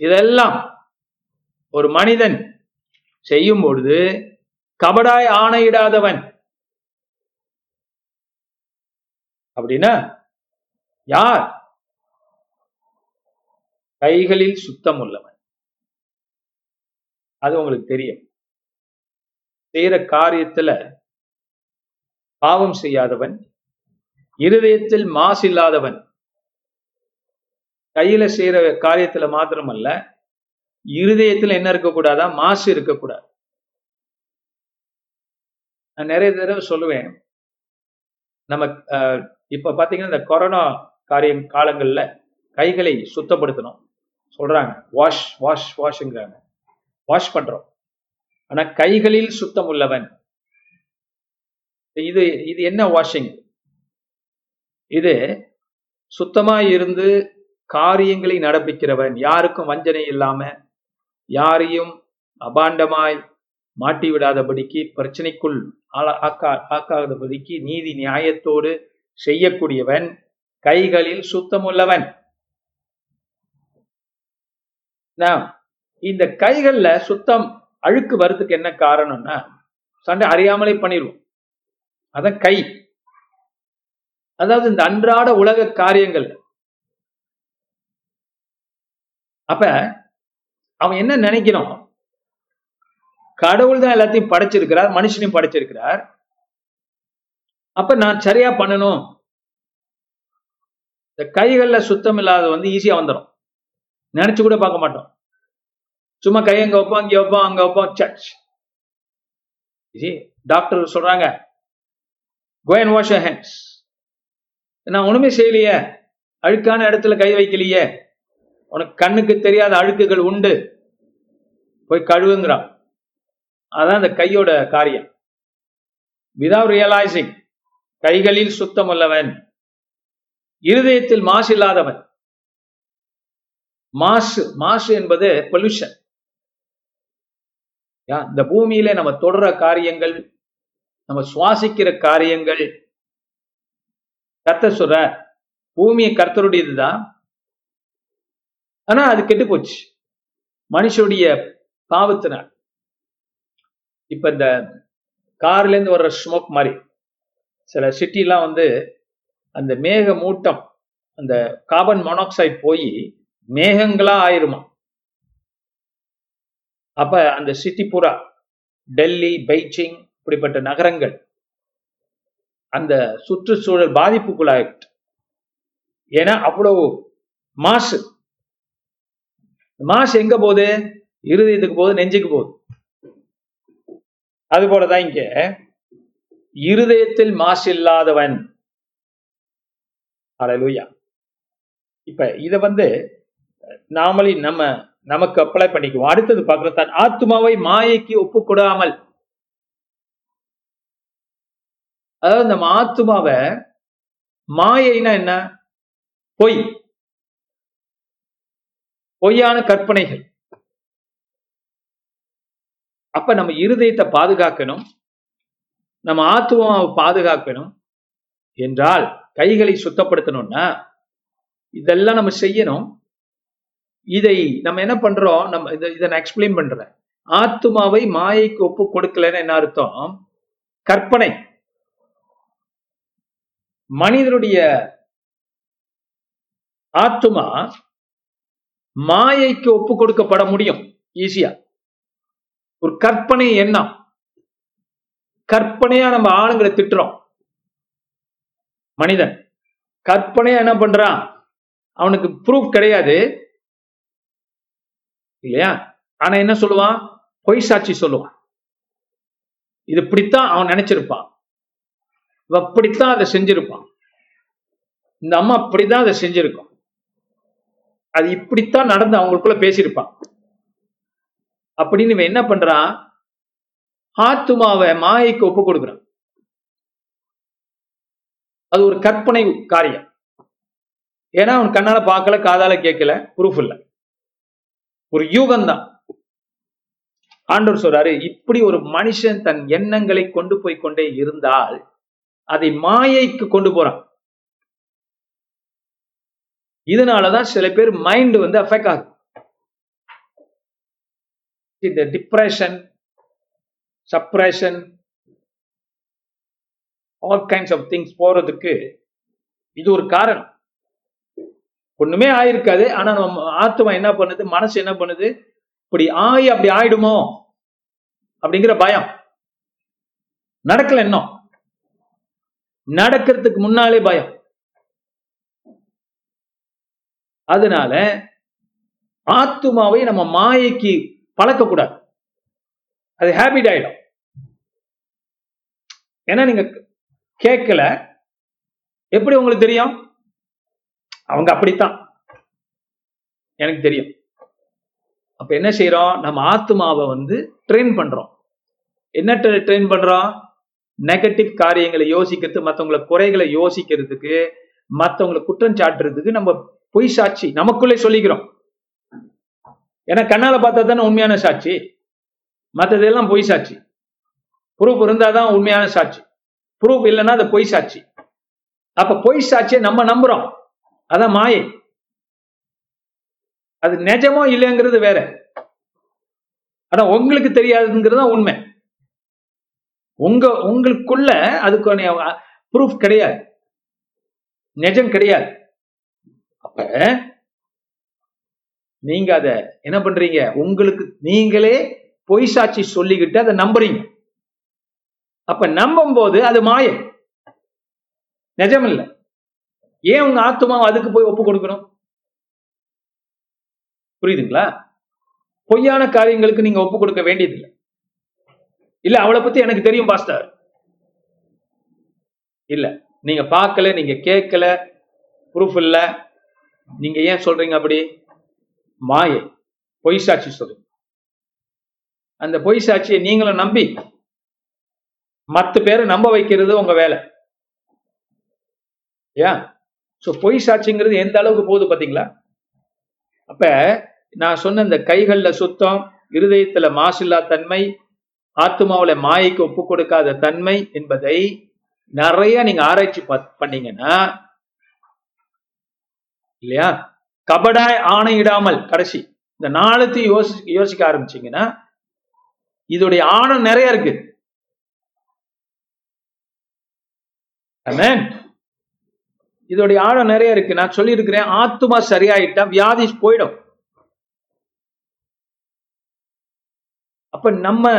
Speaker 2: இதெல்லாம் ஒரு மனிதன் செய்யும் பொழுது கபடாய் ஆணையிடாதவன். அப்படின்னா யார்? கைகளில் சுத்தம் உள்ளவன். அது உங்களுக்கு தெரியும். செய்யற காரியத்துல பாவம் செய்யாதவன் இருதயத்தில் மாசு இல்லாதவன். கையில செய்யற காரியத்துல மாத்திரமல்ல இருதயத்துல என்ன இருக்கக்கூடாதா? மாசு இருக்கக்கூடாது. நான் நிறைய தடவை சொல்லுவேன். நம்ம இப்ப பாத்தீங்கன்னா இந்த கொரோனா காரியம் காலங்கள்ல கைகளை சுத்தப்படுத்தணும். சொல்றாங்க வாஷ் வாஷ் வாஷ்ங்கிறாங்க வாஷ் பண்றோம். ஆனா கைகளில் சுத்தம் உள்ளவன். இது இது என்ன வாஷிங் இது சுத்தமாய் இருந்து காரியங்களை நடப்பிக்கிறவன். யாருக்கும் வஞ்சனை இல்லாம யாரையும் அபாண்டமாய் மாட்டி விடாதபடிக்கு பிரச்சனைக்குள் ஆளா- ஆக்கா ஆக்காதபடிக்கு நீதி நியாயத்தோடு செய்யக்கூடியவன் கைகளில் சுத்தமுள்ளவன். இந்த கைகள்ல சுத்தம் அழுக்கு வர்றதுக்கு என்ன காரணம்னா சண்டை அறியாமலே பண்ணிடுவோம் அதான் கை. அதாவது இந்த அன்றாட உலக காரியங்கள். அப்ப அவன் என்ன நினைக்கிறான்? கடவுள் தான் எல்லாத்தையும் படைச்சிருக்கிறார் மனுஷனையும் படைச்சிருக்கிறார். அப்ப நான் சரியா பண்ணணும். இந்த கைகள்ல சுத்தம் இல்லாத வந்து ஈஸியா வந்துடும் நினைச்சு கூட பார்க்க மாட்டோம். சும்மா கை அங்க வைப்போம் இங்க வைப்போம் அங்க வைப்போம் சர்ச் டாக்டர் சொல்றாங்க go அண்ட் வாஷ் your நான் ஒண்ணுமே செய்யலையே. அழுக்கான இடத்துல கை வைக்கலையே. உனக்கு கண்ணுக்கு தெரியாத அழுக்குகள் உண்டு. போய் கழுவுங்கிறான். அதான் இந்த கையோட காரியம். விதவுட் ரியலைசிங் கைகளில் சுத்தம் உள்ளவன் இருதயத்தில் மாசு இல்லாதவன். மாசு மாசு என்பது பொல்யூஷன் இந்த பூமியில நம்ம தொடர காரியங்கள் நம்ம சுவாசிக்கிற காரியங்கள். கர்த்தர் சொல்ற பூமியை கர்த்தருடையதுதான். ஆனா அது கெட்டு போச்சு. மனுஷனுடைய பாவத்தினால். இப்ப இந்த கார்ல இருந்து வர்ற ஸ்மோக் மாதிரி சில சிட்டிலாம் வந்து அந்த மேக மூட்டம் அந்த கார்பன் மொனாக்சைடு போய் மேகங்களா ஆயிருமா? அப்ப அந்த சிட்டி பூரா டெல்லி பெய்ஜிங் இப்படிப்பட்ட நகரங்கள் அந்த சுற்றுச்சூழல் பாதிப்புக்குள்ளாயிட்டு. ஏன்னா அவ்வளவு மாசு. மாசு எங்க போகுது? இருதயத்துக்கு போகுது நெஞ்சுக்கு போகுது. அது போலதான் இங்க. இருதயத்தில் மாசு இல்லாதவன் அலலுயா இப்ப இத வந்து நாமளே நம்ம நமக்கு அப்ளை பண்ணிக்குவோம். அடுத்தது பார்க்கிறோம் தன் ஆத்மாவை மாயைக்கு ஒப்பு கொடாமல் அதாவது நம்ம ஆத்மாவை மாயைனா என்ன? பொய். பொய்யான கற்பனைகள். அப்ப நம்ம இருதயத்தை பாதுகாக்கணும். நம்ம ஆத்துமாவை பாதுகாக்கணும். என்றால் கைகளை சுத்தப்படுத்தணும்னா இதெல்லாம் நம்ம செய்யணும். இதை நம்ம என்ன பண்றோம்? நம்ம இதை நான் எக்ஸ்பிளைன் பண்றேன். ஆத்துமாவை மாயைக்கு ஒப்பு கொடுக்கலன்னு என்ன அர்த்தம்? கற்பனை. மனிதனுடைய ஆத்துமா மாயைக்கு ஒப்பு கொடுக்கப்பட முடியும். ஈஸியா ஒரு கற்பனை எண்ணம். கற்பனையா நம்ம ஆளுங்களை திட்டுறோம். மனிதன். கற்பனையா என்ன பண்றான்? அவனுக்கு ப்ரூஃப் கிடையாது. இல்லையா? ஆனா என்ன சொல்லுவான்? பொய் சாட்சி சொல்லுவான். இது இப்படித்தான் அவன் நினைச்சிருப்பான். இவ அப்படித்தான் அதை செஞ்சிருப்பான். இந்த அம்மா அப்படிதான் அதை செஞ்சிருக்கும். அது இப்படித்தான் நடந்து அவங்களுக்குள்ள பேசியிருப்பான். அப்படின்னு இவன் என்ன பண்றான்? ஆத்துமாவை மாயைக்கு ஒப்பு கொடுக்குறான். அது ஒரு கற்பனை காரியம். ஏன்னா அவன் கண்ணால பார்க்கல காதால கேட்கல ப்ரூஃப் இல்ல. ஒரு யூகம் தான் ஆண்டவர் சொல்றாரு இப்படி ஒரு மனுஷன் தன் எண்ணங்களை கொண்டு போய் கொண்டே இருந்தால் அதை மாயைக்கு கொண்டு போறான். இதனாலதான் சில பேர் மைண்ட் வந்து அஃபெக்ட் ஆகும் இந்த depression, suppression all kinds of things போறதுக்கு இது ஒரு காரணம். ஒண்ணுமே ஆயிருக்காது. ஆனா நம்ம ஆத்மா என்ன பண்ணுது? மனசு என்ன பண்ணுது? இப்படி ஆயி அப்படி ஆயிடுமோ? அப்படிங்கிற பயம். நடக்கல இன்னும். நடக்கிறதுக்கு முன்னாலே பயம். அதனால ஆத்துமாவை நம்ம மாயைக்கு பழக்கக்கூடாது. அது ஹேபிட் ஆயிடும். ஏன்னா நீங்க கேட்கல எப்படி உங்களுக்கு தெரியும்? அவங்க அப்படித்தான். எனக்கு தெரியும். அப்ப என்ன செய்யறோம் நம்ம ஆத்மாவை வந்து ட்ரெயின் பண்றோம். என்ன ட்ரெயின் பண்றோம்? நெகட்டிவ் காரியங்களை யோசிக்கிறது மற்றவங்களை குறைகளை யோசிக்கிறதுக்கு மற்றவங்களை குற்றம் சாட்டுறதுக்கு நம்ம பொய் சாட்சி நமக்குள்ளே சொல்லிக்கிறோம். ஏன்னா கண்ணால பார்த்தா தானே உண்மையான சாட்சி. மற்றதெல்லாம் பொய் சாட்சி. ப்ரூஃப் இருந்தாதான் உண்மையான சாட்சி. ப்ரூஃப் இல்லைன்னா அது பொய் சாட்சி. அப்ப பொய் சாட்சியை நம்ம நம்புறோம். அதான் மாயை. அது நிஜமோ இல்லைங்கிறது வேற. ஆனா உங்களுக்கு தெரியாதுங்கிறது தான் உண்மை. உங்க உங்களுக்குள்ள அதுக்கு ப்ரூஃப் கிடையாது. நிஜம் கிடையாது. அப்ப நீங்க அத என்ன பண்றீங்க? உங்களுக்கு நீங்களே பொய் சாட்சி சொல்லிக்கிட்டு அதை நம்புறீங்க. அப்ப நம்பும் போது அது மாய. நிஜம் இல்லை ஏன் உங்க ஆத்மா அதுக்கு போய் ஒப்பு கொடுக்கணும்? புரியுதுங்களா? பொய்யான காரியங்களுக்கு நீங்க ஒப்பு கொடுக்க வேண்டியதில்லை. இல்ல அவளை பத்தி எனக்கு தெரியும் பாஸ்டர். இல்ல நீங்க பார்க்கல நீங்க கேட்கல ப்ரூஃப் இல்ல. நீங்க ஏன் சொல்றீங்க அப்படி? மாயை. பொய் சாட்சி சொல்லுங்க அந்த பொய் சாட்சியை நீங்களும் நம்பி மற்ற பேரை நம்ப வைக்கிறது உங்க வேலை. ஏன் ஸோ பொய் சாட்சிங்கிறது எந்த அளவுக்கு போகுது பாத்தீங்களா? அப்ப நான் சொன்ன இந்த கைகள்ல சுத்தம் இருதயத்துல மாசில்லா தன்மை ஆத்மாவில மாயைக்கு ஒப்பு கொடுக்காத தன்மை என்பதை நிறைய நீங்க ஆராய்ச்சி பண்ணீங்கன்னா இல்லையா? கபடாய் ஆணையிடாமல் கடைசி. இந்த நாளத்தையும் யோசி யோசிக்க ஆரம்பிச்சீங்கன்னா இதோடைய ஆணம் நிறைய இருக்கு. இதோடைய ஆழம் நிறைய இருக்கு. நான் சொல்லி இருக்கிறேன் ஆத்துமா சரியாயிட்டா வியாதி போயிடும். அப்ப நம்ம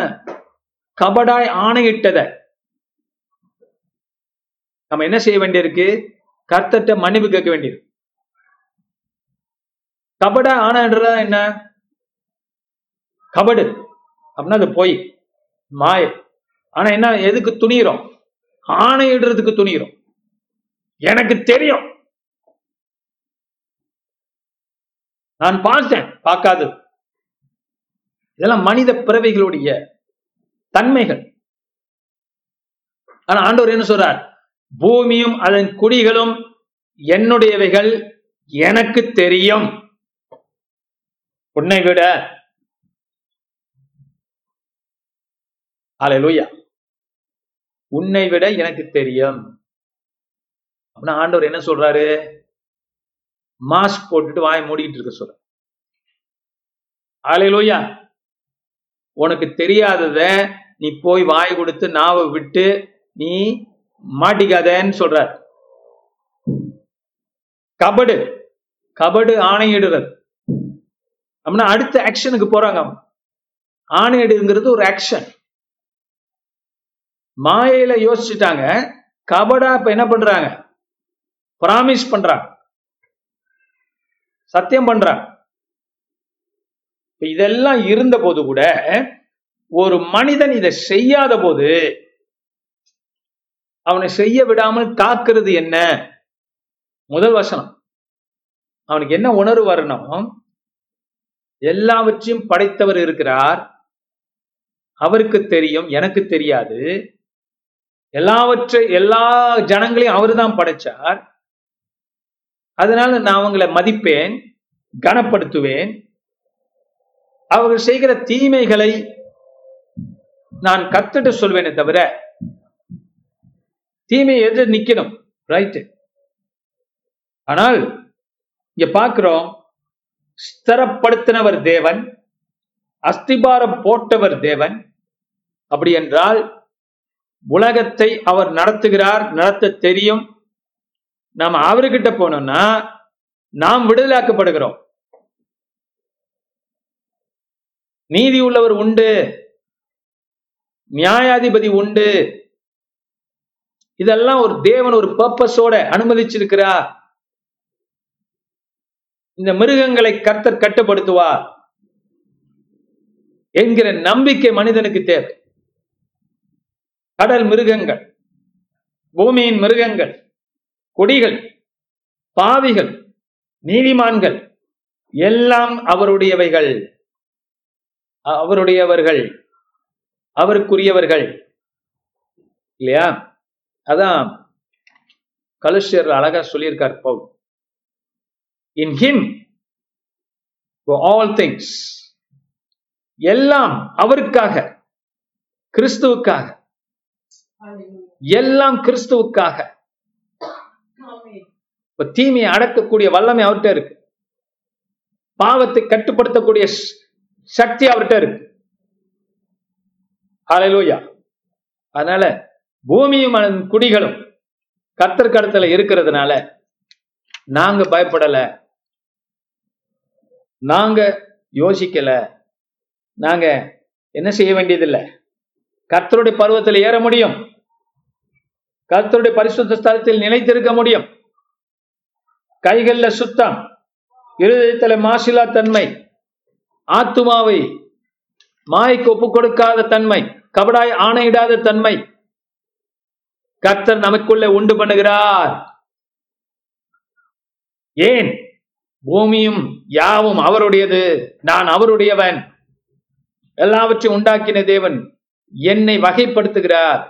Speaker 2: கபடாய் ஆணையிட்டத நம்ம என்ன செய்ய வேண்டியிருக்கு? கர்த்தட்ட மன்னிப்பு கேட்க வேண்டியது கபட ஆணைன்றதா என்ன? கபடு. அப்படின்னா அது போய் மாய. ஆனா என்ன எதுக்கு துணிகிறோம் ஆணையிடுறதுக்கு துணிகிறோம் எனக்கு தெரியும். நான் பார்த்தேன் பார்க்காது. இதெல்லாம் மனித பிறவைகளுடைய தன்மைகள். ஆனா ஆண்டவர் என்ன சொல்றார்? பூமியும் அதன் குடிகளும் என்னுடையவைகள் எனக்கு தெரியும். உன்னை விட அலையா உன்னை விட எனக்கு தெரியும். அப்படின்னா ஆண்டவர் என்ன சொல்றாரு? மாஸ்க் போட்டுட்டு வாய மூடிக்கிட்டு இருக்க சொல்ற ஆலையிலோயா உனக்கு தெரியாதத நீ போய் வாய் கொடுத்து நாவை விட்டு நீ மாட்டிக்காதேன்னு சொல்றார். கபடு. கபடு ஆணையிடுறது அப்படின்னா அடுத்த ஆக்ஷனுக்கு போறாங்க ஆணையடுங்கிறது ஒரு ஆக்ஷன் மாயையில யோசிச்சுட்டாங்க. கபடா இப்ப என்ன பண்றாங்க? பிராமிஸ் பண்றாங்க. சத்தியம் பண்றாங்க. இதெல்லாம் இருந்த போது கூட ஒரு மனிதன் இதை செய்யாத போது அவனை செய்ய விடாமல் காக்கிறது என்ன? முதல் வசனம். அவனுக்கு என்ன உணர்வு வரணும்? எல்லாவற்றையும் படைத்தவர் இருக்கிறார். அவருக்கு தெரியும் எனக்கு தெரியாது. எல்லாவற்றை எல்லா ஜனங்களையும் அவர் தான் படைச்சார். அதனால நான் அவங்களை மதிப்பேன் கனப்படுத்துவேன். அவர்கள் செய்கிற தீமைகளை நான் கத்துட்டு சொல்வேனே தவிர தீமை எதிர் நிக்கணும் ரைட்டு ஆனால் இங்க பாக்குறோம் ஸ்திரப்படுத்தினவர் தேவன் அஸ்திபாரம் போட்டவர் தேவன். அப்படி என்றால் உலகத்தை அவர் நடத்துகிறார் நடத்த தெரியும். நாம் அவர்கிட்ட போனோம்னா நாம் விடுதலாக்கப்படுகிறோம். நீதி உள்ளவர் உண்டு நியாயாதிபதி உண்டு. இதெல்லாம் ஒரு தேவன் ஒரு பர்பஸோட அனுமதிச்சிருக்கிறார். இந்த மிருகங்களை கர்த்தர் கட்டுப்படுத்துவார் என்கிற நம்பிக்கை மனிதனுக்கு தேவை. கடல் மிருகங்கள் பூமியின் மிருகங்கள் கொடிகள் பாவிகள் நீதிமான்கள் எல்லாம் அவருடையவைகள். அவருடையவர்கள் அவருக்குரியவர்கள். இல்லையா? அதான் கலுஷர் அழகா சொல்லியிருக்கார் பவுல். இன் ஹிம் ஆல் திங்ஸ் எல்லாம் அவருக்காக கிறிஸ்துவுக்காக. எல்லாம் கிறிஸ்துவுக்காக. இப்ப தீமையை அடக்கக்கூடிய வல்லமை அவர்கிட்ட இருக்கு. பாவத்தை கட்டுப்படுத்தக்கூடிய சக்தி அவர்கிட்ட இருக்கு. ஹalleluya. அதனால பூமியும் குடிகளும் கத்தர் கடத்துல இருக்கிறதுனால நாங்க பயப்படல. நாங்க யோசிக்கல. நாங்க என்ன செய்ய வேண்டியதில்லை? கர்த்தருடைய பருவத்தில் ஏற முடியும். கர்த்தருடைய பரிசுத்த ஸ்தலத்தில் நிலைத்திருக்க முடியும். கைகள்ல சுத்தம் இருதயத்தில் மாசிலா தன்மை ஆத்துமாவை மாய்க்கு ஒப்பு கொடுக்காத தன்மை கபடாய் ஆணையிடாத தன்மை கர்த்தர் நமக்குள்ளே உண்டு பண்ணுகிறார். ஏன்? பூமியும் யாவும் அவருடையது. நான் அவருடையவன். எல்லாவற்றையும் உண்டாக்கின தேவன் என்னை வகைப்படுத்துகிறார்.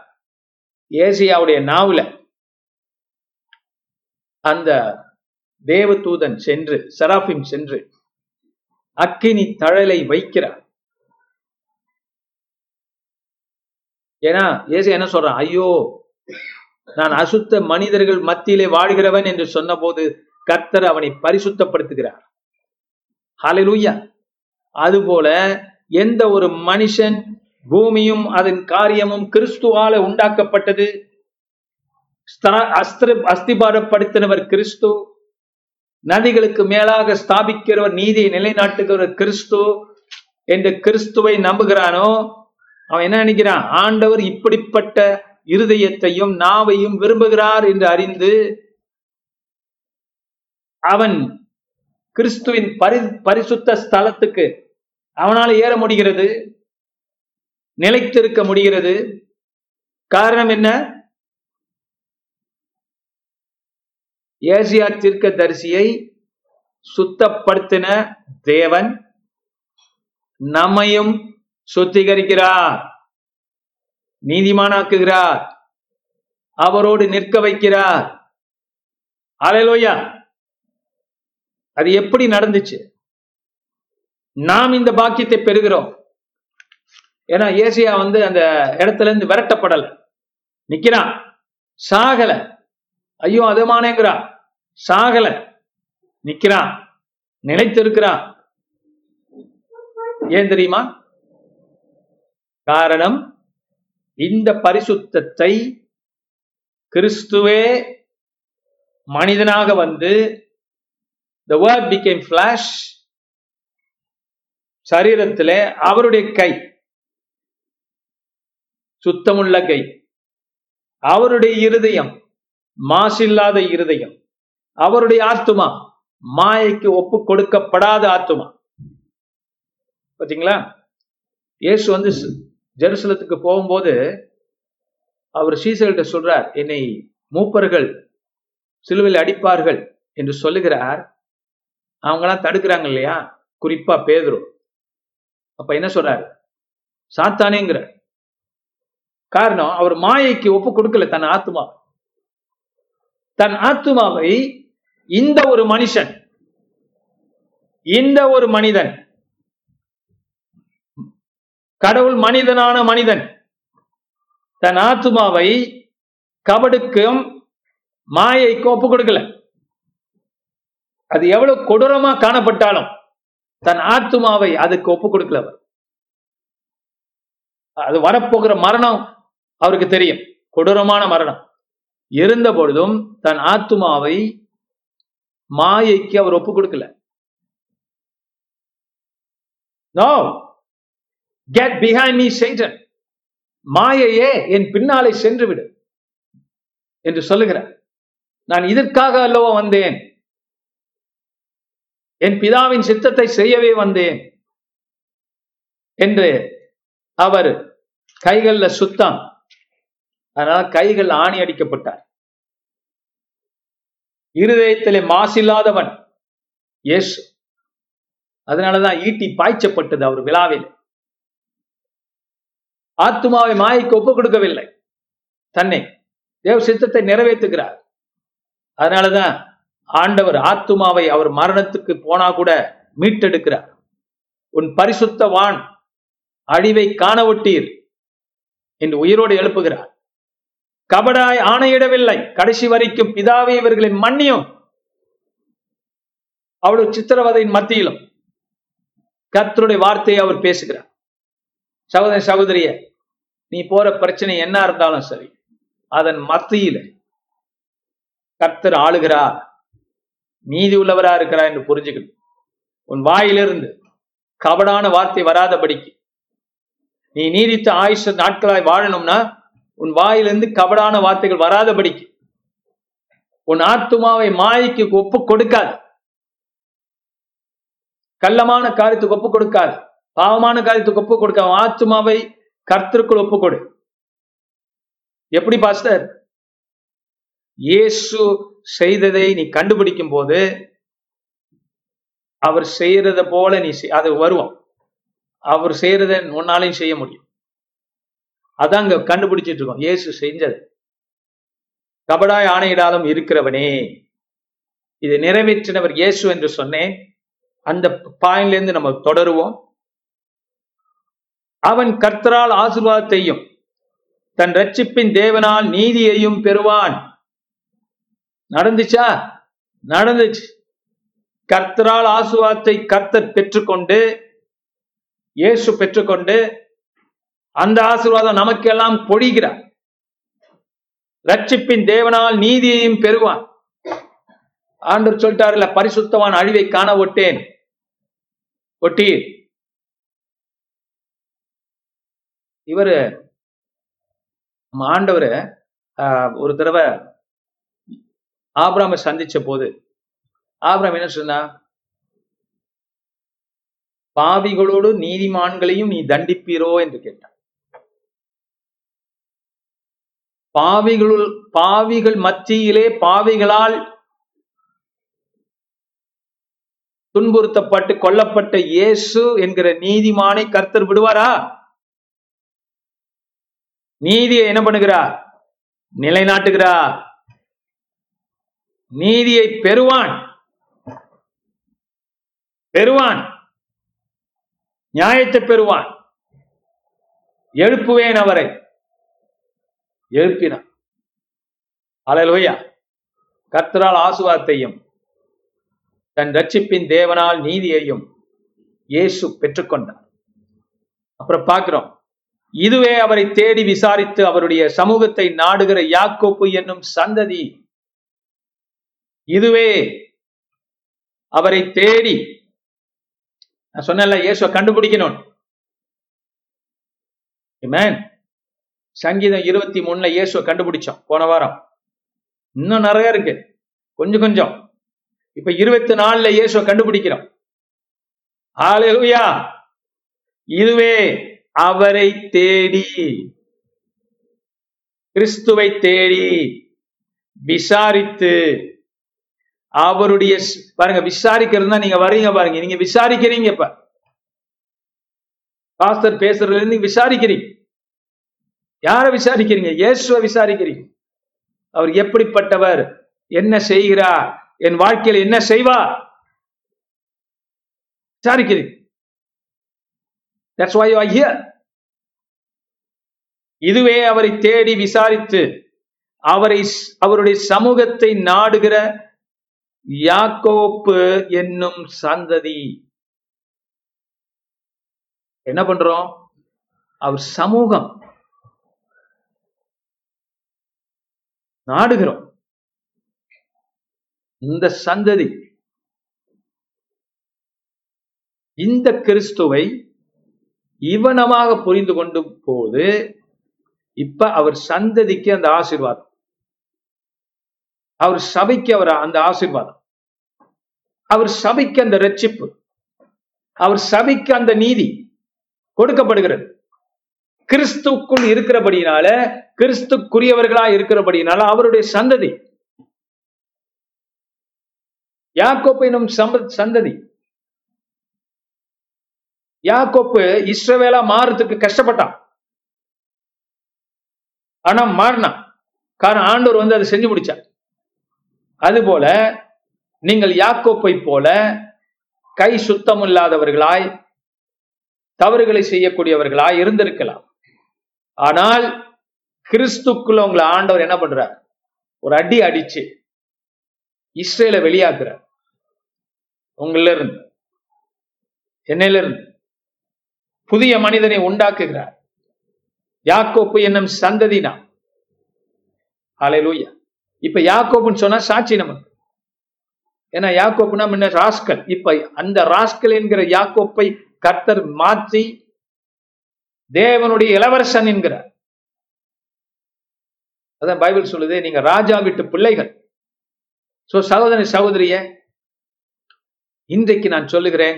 Speaker 2: ஏசியாவுடைய நாவுல அந்த தேவதூதன் சென்று சராஃபிம் சென்று அக்கினி தழலை வைக்கிறார். ஏன்னா ஏசி என்ன சொல்றான்? ஐயோ நான் அசுத்த மனிதர்கள் மத்தியிலே வாழ்கிறவன் என்று சொன்னபோது கர்த்தர் அவனை பரிசுத்தப்படுத்துகிறார். ஹalleluya. அதுபோல எந்த ஒரு மனுஷன் பூமியும் அதன் காரியமும் கிறிஸ்துவால உண்டாக்கப்பட்டது அஸ்திர அஸ்திபாரப்படுத்தினவர் கிறிஸ்து நதிகளுக்கு மேலாக ஸ்தாபிக்கிறவர் நீதியை நிலைநாட்டுகிறவர் கிறிஸ்து என்ற கிறிஸ்துவை நம்புகிறானோ அவன் என்ன நினைக்கிறான்? ஆண்டவர் இப்படிப்பட்ட இருதயத்தையும் நாவையும் விரும்புகிறார் என்று அறிந்து அவன் கிறிஸ்துவின் பரி பரிசுத்த ஸ்தலத்துக்கு அவனால ஏற முடிகிறது நிலைத்திருக்க முடிகிறது. காரணம் என்ன? ஏசியா தீர்க்க தரிசியை சுத்தப்படுத்தின தேவன் நம்மையும் சுத்திகரிக்கிறார் நீதிமானாக்குகிறார் அவரோடு நிற்க வைக்கிறார். அலையலோயா அது எப்படி நடந்துச்சு? நாம் இந்த பாக்கியத்தை பெறுகிறோம். ஏன்னா ஏசியா வந்து அந்த இடத்துல இருந்து விரட்டப்படல. நிக்கிறான். சாகல. ஐயோ அதுமானேங்கிறான் சாகல. நிக்கிறான். நிலைத்திருக்கிறான் ஏன் தெரியுமா? காரணம் இந்த பரிசுத்தத்தை கிறிஸ்துவே மனிதனாக வந்து த வேர்ட் பிகேம் ஃபிளாஷ் சரீரத்திலே அவருடைய கை. சுத்தமுள்ள கை. அவருடைய இருதயம். மாசில்லாத இருதயம். அவருடைய ஆத்துமா. மாயைக்கு ஒப்பு கொடுக்கப்படாத ஆத்துமா. பார்த்தீங்களா இயேசு வந்து ஜெருசலத்துக்கு போகும்போது அவர் சீசர்கிட்ட சொல்றார் என்னை மூப்பர்கள் சிலுவையில் அடிப்பார்கள் என்று சொல்லுகிறார். அவங்களாம் தடுக்கிறாங்க இல்லையா? குறிப்பா பேதுரு. அப்ப என்ன சொல்றாரு? சாத்தானேங்கிற. காரணம் அவர் மாயைக்கு ஒப்பு கொடுக்கல தன் ஆத்மா தன் ஆத்துமாவை இந்த ஒரு மனுஷன் இந்த ஒரு மனிதன் கடவுள் மனிதனான மனிதன் தன் ஆத்துமாவை கபடுக்கும் மாயைக்கும் ஒப்பு கொடுக்கல. அது எவ்வளவு கொடூரமா காணப்பட்டாலும் தன் ஆத்துமாவை அதுக்கு ஒப்பு கொடுக்கல அவர். அது வரப்போகிற மரணம் அவருக்கு தெரியும். கொடூரமான மரணம். இருந்த பொழுதும் தன் ஆத்துமாவை மாயைக்கு அவர் ஒப்பு கொடுக்கல. No get behind me Satan. மாயையே என் பின்னாலே சென்று விடு. என்று சொல்லுகிறார். நான் இதற்காக அல்லவா வந்தேன்? என் பிதாவின் சித்தத்தை செய்யவே வந்தேன் என்று அவர் கைகள்ல சுத்தம். அதனால கைகள் ஆணி அடிக்கப்பட்டார். இருதயத்திலே மாசில்லாதவன் இயேசு. அதனாலதான் ஈட்டி பாய்ச்சப்பட்டது அவர் விழாவில். ஆத்துமாவை மாய்க்கு ஒப்புக் கொடுக்கவில்லை. தன்னை தேவ சித்தத்தை நிறைவேற்றுகிறார். அதனாலதான் ஆண்டவர் ஆத்துமாவை அவர் மரணத்துக்கு போனா கூட மீட்டெடுக்கிறார். உன் பரிசுத்தவான் அழிவை காண ஒட்டீர் என்று உயிரோடு எழுப்புகிறார். கபடாய் ஆணையிடவில்லை. கடைசி வரைக்கும் பிதாவே இவர்களின் மன்னியும். அவ்வளவு சித்திரவதையின் மத்தியிலும் கர்த்தருடைய வார்த்தையை அவர் பேசுகிறார். சகோதரி சகோதரிய நீ போற பிரச்சனை என்ன இருந்தாலும் சரி அதன் மத்தியில கர்த்தர் ஆளுகிறார். நீதி உள்ளவரா இருக்கிறார் என்று புரிஞ்சுக்கணும். உன் வாயிலிருந்து கபடான வார்த்தை வராதபடிக்கு நீ நீதித்த ஆயுஷ நாட்களாய் வாழணும்னா உன் வாயிலிருந்து கபடான வார்த்தைகள் வராதபடிக்கு உன் ஆத்துமாவை மாயிக்கு ஒப்பு கொடுக்காது. கள்ளமான காரியத்துக்கு ஒப்பு கொடுக்காது. பாவமான காரியத்துக்கு ஒப்பு கொடுக்காது. உன் ஆத்துமாவை கர்த்தருக்குள் ஒப்பு கொடு. எப்படி பாஸ்டர்? இயேசு செய்ததை நீ கண்டுபிடிக்கும் போது அவர் செய்யறத போல நீ அது வருவோம் அவர் செய்யறத உன்னாலையும் செய்ய முடியும். அதான் அங்க கண்டுபிடிச்சிட்டு இருக்கோம். இயேசு செஞ்சது. கபடாய் ஆணையிடாலும் இருக்கிறவனே. இது நிறைவேற்றினவர் இயேசு என்று சொன்னேன். அந்த பாயிண்ட்ல இருந்து நம்ம தொடருவோம். அவன் கர்த்தரால் ஆசிர்வாதத்தையும் தன் ரட்சிப்பின் தேவனால் நீதியையும் பெறுவான். நடந்துச்சா? நடந்துச்சு. கர்த்தரால் ஆசுவாத்தை கர்த்தர் பெற்றுக்கொண்டு இயேசு பெற்றுக்கொண்டு அந்த ஆசீர்வாதம் நமக்கெல்லாம் பொழிகிறார். ரட்சிப்பின் தேவனால் நீதியையும் பெறுவான். ஆண்டவர் சொல்லிட்டாருல பரிசுத்தவான் அழிவை காண ஒட்டேன். ஒட்டி இவரு நம்ம ஆஹ், ஒரு தடவை ஆபிராமை சந்திச்ச போது ஆபிராம் என்ன சொன்னா பாவிகளோடு நீதிமான்களையும் நீ தண்டிப்பீரோ என்று கேட்டான். பாவிகளுள் பாவிகள் மத்தியிலே பாவிகளால் துன்புறுத்தப்பட்டு கொல்லப்பட்ட இயேசு என்கிற நீதிமானை கர்த்தர் விடுவாரா? நீதியை என்ன பண்ணுகிறார்? நிலைநாட்டுகிறார். நீதியை பெறுவான். பெறுவான். நியாயத்தை பெறுவான். எழுப்புவேன் அவரை. எழுப்பினான். அலையலுயா. கர்த்தரால் ஆசுவாத்தையும் தன் ரட்சிப்பின் தேவனால் நீதியையும் இயேசு பெற்றுக்கொண்டார். அப்புறம் பார்க்கிறோம். இதுவே அவரை தேடி விசாரித்து அவருடைய சமூகத்தை நாடுகிற யாக்கோப்பு என்னும் சந்ததி இதுவே அவரை தேடி. நான் சொன்னேன்ல இயேசுவை கண்டுபிடிக்கணும். சங்கீதம் இருபத்தி மூணுல இயேசுவை கண்டுபிடிச்சோம் போன வாரம். இன்னும் நிறைய இருக்கு. கொஞ்சம் கொஞ்சம். இப்ப இருபத்தி நாலுல இயேசுவை கண்டுபிடிக்கிறோம். ஹalleluya இதுவே அவரை தேடி. கிறிஸ்துவை தேடி விசாரித்து அவருடைய பாருங்க விசாரிக்கிறதுனா நீங்க வர்றீங்க பாருங்க. நீங்க விசாரிக்கிறீங்க இப்ப. பாஸ்டர் பேசுறதுல இருந்து நீங்க விசாரிக்கிறீங்க. யார விசாரிக்கிறீங்க? இயேசுவை விசாரிக்கிறீங்க. அவர் எப்படிப்பட்டவர்? என்ன செய்கிறார்? என் வாழ்க்கையில் என்ன செய்வா? விசாரிக்கிறீங்க. That's வை you இதுவே அவரை தேடி விசாரித்து அவரை அவருடைய சமூகத்தை நாடுகிற யாக்கோப்பு என்னும் சந்ததி. என்ன பண்றோம்? அவர் சமூகம். நாடுகிறோம். இந்த சந்ததி. இந்த கிறிஸ்துவை இவனமாக புரிந்து கொண்டு போது இப்ப அவர் சந்ததிக்கு அந்த ஆசிர்வாதம். அவர் சபைக்கு அவர் அந்த ஆசீர்வாதம். அவர் சபைக்கு அந்த ரட்சிப்பு அவர் சபைக்கு அந்த நீதி கொடுக்கப்படுகிறது. கிறிஸ்துக்குள் இருக்கிறபடியினால கிறிஸ்துக்குரியவர்களா இருக்கிறபடியினால அவருடைய சந்ததி யாக்கோப்பினும் சந்ததி. யாக்கோப்பு இஸ்ரவேலா மாறுறதுக்கு கஷ்டப்பட்டான். ஆனா மாறினான். காரணம் ஆண்டவர் வந்து அதை செஞ்சு முடிச்சார். அதுபோல நீங்கள் யாக்கோப்பை போல கை சுத்தம் இல்லாதவர்களாய் தவறுகளை செய்யக்கூடியவர்களாய் இருந்திருக்கலாம். ஆனால் கிறிஸ்துக்குள்ள உங்களை ஆண்டவர் என்ன பண்றார்? ஒரு அடி அடிச்சு இஸ்ரேல வெளியாக்குறார். உங்கள இருந்து என்னையிலிருந்து. புதிய மனிதனை உண்டாக்குகிறார். யாக்கோப்பு என்னும் சந்ததினா. அலையிலூயா இப்ப யாக்கோப்புன்னு சொன்னா சாட்சி நமக்கு. ஏன்னா யாக்கோப்புனா முன்ன ராஸ்கல். இப்ப அந்த ராஸ்கல் என்கிற யாக்கோப்பை கர்த்தர் மாற்றி தேவனுடைய இளவரசன் என்கிறார். அதான் பைபிள் சொல்லுது நீங்க ராஜா வீட்டு பிள்ளைகள். சோ சகோதரி சகோதரிய இன்றைக்கு நான் சொல்லுகிறேன்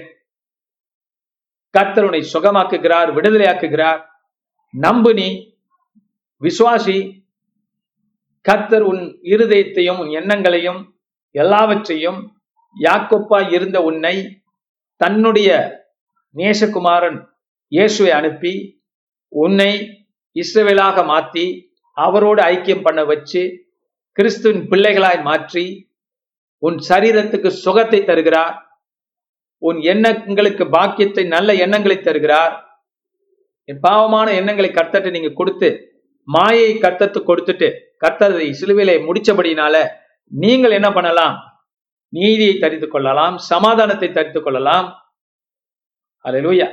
Speaker 2: கர்த்தருனை சுகமாக்குகிறார் விடுதலையாக்குகிறார். நம்பு நீ விசுவாசி கர்த்தர் உன் இருதயத்தையும் உன் எண்ணங்களையும் எல்லாவற்றையும் யாக்கொப்பாய் இருந்த உன்னை தன்னுடைய நேசகுமாரன் இயேசுவை அனுப்பி உன்னை இஸ்ரவேலாக மாற்றி அவரோடு ஐக்கியம் பண்ண வச்சு கிறிஸ்துவின் பிள்ளைகளாய் மாற்றி உன் சரீரத்துக்கு சுகத்தை தருகிறார். உன் எண்ணங்களுக்கு பாக்கியத்தை நல்ல எண்ணங்களை தருகிறார். என் பாவமான எண்ணங்களை கர்த்தட்டு நீங்க கொடுத்து மாயை கர்த்தத்து கொடுத்துட்டு கர்த்தரை சிலுவையிலே முடிச்சபடினால நீங்கள் என்ன பண்ணலாம்? நீதியை தரித்து கொள்ளலாம் சமாதானத்தை தரித்து கொள்ளலாம். அல்லேலூயா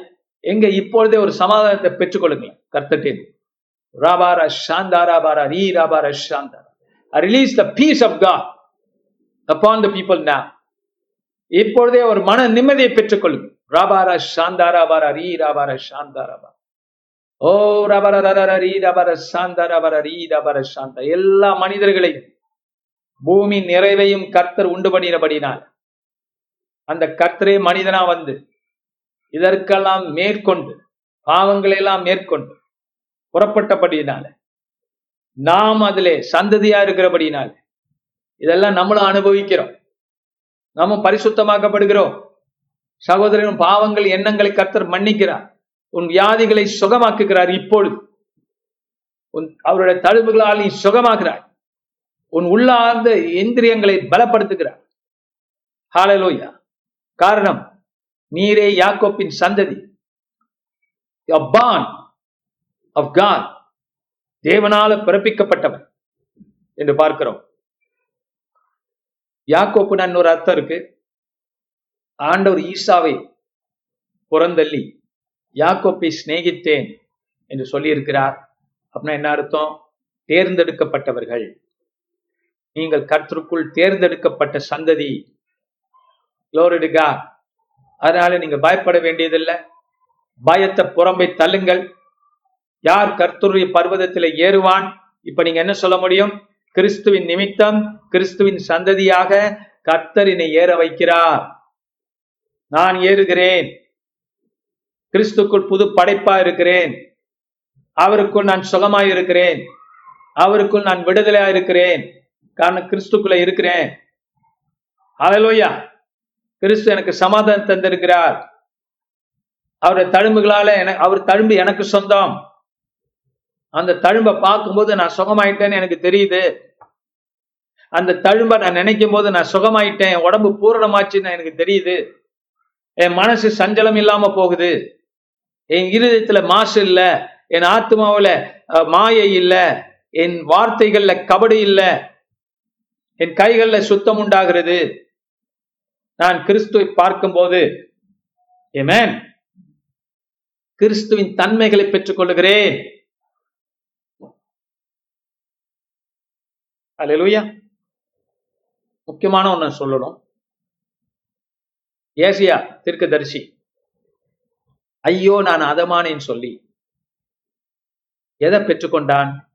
Speaker 2: எங்க இப்பொழுதே ஒரு சமாதானத்தை பெற்றுக்கொள்ளுங்களேன் கர்த்தட்டின் ராபார ஷாந்தாரா பாரா ரீ ராபார ஷாந்தாரா release the peace of God upon the people நா இப்பொழுதே ஒரு மன நிம்மதியை பெற்றுக்கொள்ளுங்க ராபார ஷாந்தாரா பாரா ரீ ராபார ஷாந்தாரா பாரா ஓ ரபர ரீ ரபர சாந்த ரபர ரீ ரபர சாந்த எல்லா மனிதர்களையும் பூமி நிறைவையும் கர்த்தர் உண்டு பண்ணினபடினால் அந்த கர்த்தரே மனிதனா வந்து இதற்கெல்லாம் மேற்கொண்டு பாவங்களை எல்லாம் மேற்கொண்டு புறப்பட்டபடியினால நாம் அதிலே சந்ததியா இருக்கிறபடினால இதெல்லாம் நம்மளும் அனுபவிக்கிறோம். நாமும் பரிசுத்தமாக்கப்படுகிறோம். சகோதரன் பாவங்கள் எண்ணங்களை கர்த்தர் மன்னிக்கிறார். உன் வியாதிகளை சுகமாக்குகிறார் இப்பொழுது. உன் அவருடைய தழும்புகளால் நீ சுகமாகிறாய். உன் உள்ளார்ந்த இந்திரியங்களை பலப்படுத்துகிறார். ஹாலலோயா காரணம் நீரே யாக்கோப்பின் சந்ததி. பான் ஆஃப் காட் தேவனால பிறப்பிக்கப்பட்டவன் என்று பார்க்கிறோம். யாக்கோப்புன்னு ஒரு அர்த்தம் இருக்கு. ஆண்டவர் ஈசாவை புறந்தள்ளி யாக்கோப்பை சிநேகித்தேன் என்று சொல்லியிருக்கிறார். அப்படின்னா என்ன அர்த்தம்? தேர்ந்தெடுக்கப்பட்டவர்கள். நீங்கள் கர்த்தருக்குள் தேர்ந்தெடுக்கப்பட்ட சந்ததி. அதனால நீங்க பயப்பட வேண்டியதில்லை. பயத்தை புறம்பை தள்ளுங்கள். யார் கர்த்தருடைய பர்வதத்தில் ஏறுவான்? இப்ப நீங்க என்ன சொல்ல முடியும்? கிறிஸ்துவின் நிமித்தம் கிறிஸ்துவின் சந்ததியாக கர்த்தரினை ஏற வைக்கிறார். நான் ஏறுகிறேன். கிறிஸ்துக்குள் புது படைப்பா இருக்கிறேன். அவருக்குள் நான் சுகமாய் இருக்கிறேன் அவருக்குள் நான் விடுதலையா இருக்கிறேன் காரணம் கிறிஸ்துக்குள்ள இருக்கிறேன். அலலோயா கிறிஸ்து எனக்கு சமாதானம் தந்திருக்கிறார். அவருடைய தழும்புகளால அவர் தழும்பு எனக்கு சொந்தம். அந்த தழும்பை பார்க்கும்போது நான் சுகமாயிட்டேன்னு எனக்கு தெரியுது. அந்த தழும்பை நான் நினைக்கும் போது நான் சுகமாயிட்டேன். உடம்பு பூரணமாச்சுன்னு எனக்கு தெரியுது. என் மனசு சஞ்சலம் இல்லாம போகுது. என் இருதயத்துல மாசு இல்லை. என் ஆத்மாவில மாயை இல்லை. என் வார்த்தைகள்ல கபடி இல்லை. என் கைகளில் சுத்தம் உண்டாகிறது. நான் கிறிஸ்துவை பார்க்கும்போது ஏமேன் கிறிஸ்துவின் தன்மைகளை பெற்றுக் கொள்ளுகிறேன். அல்லேலூயா முக்கியமான ஒண்ணு சொல்லணும். ஏசியா தரிசி ஐயோ நான் அதமானேன்னு சொல்லி எதை பெற்றுக்கொண்டான்?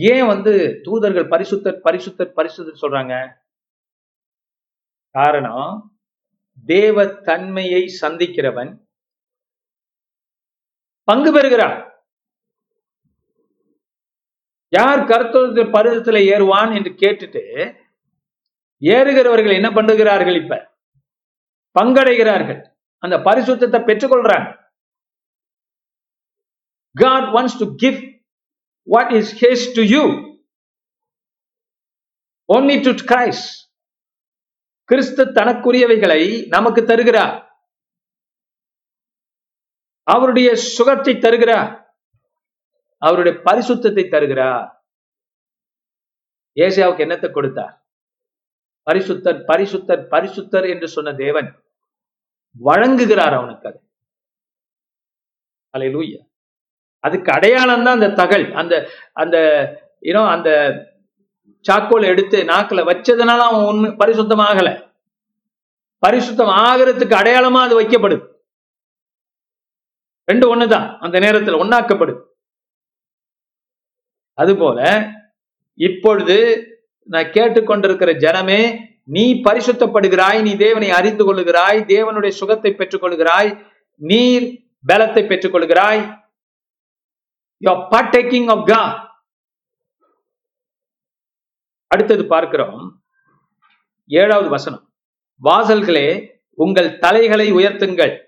Speaker 2: ஏன் வந்து தூதர்கள் பரிசுத்தர் பரிசுத்தர் பரிசுத்தர் சொல்றாங்க? காரணம் தேவ தன்மையை சந்திக்கிறவன் பங்கு பெறுகிறான். யார் கருத்து பருவத்துல ஏறுவான் என்று கேட்டுட்டு ஏறுகிறவர்கள் என்ன பண்ணுகிறார்கள் இப்ப? பங்கடைகிறார்கள். அந்த பரிசுத்தத்தை பெற்றுக்கொள்றாங்க. God wants to gift what is His to you. Only to Christ. கிறிஸ்து தனக்குரியவைகளை நமக்கு தருகிறார். அவருடைய சுகத்தை தருகிறார். அவருடைய பரிசுத்தத்தை தருகிறார். ஏசியாவுக்கு என்னத்தை கொடுத்தார்? பரிசுத்தர் பரிசுத்தர் பரிசுத்தர் என்று சொன்ன தேவன் வழங்குகிறார் அவனுக்கு அது. அலையிலூயா அதுக்கு அடையாளம் தான் அந்த தகல். அந்த அந்த யூனோ அந்த சாக்கோல் எடுத்து நாக்குல வச்சதுனால அவன் ஒண்ணு பரிசுத்தம் ஆகல பரிசுத்தம் ஆகிறதுக்கு அடையாளமா அது வைக்கப்படுது. ரெண்டு ஒண்ணுதான். அந்த நேரத்தில் ஒன்னாக்கப்படுது அதுபோல இப்பொழுது நான் கேட்டுக்கொண்டிருக்கிற ஜனமே நீ பரிசுத்தப்படுகிறாய் நீ தேவனை அறிந்து கொள்ளுகிறாய் தேவனுடைய சுகத்தை பெற்றுக் கொள்கிறாய் நீர் பலத்தை பெற்றுக் கொள்கிறாய் யூஆர் டேக்கிங் ஆஃப் கா அடுத்தது பார்க்கிறோம். ஏழாவது வசனம். வாசல்களே உங்கள் தலைகளை உயர்த்துங்கள்.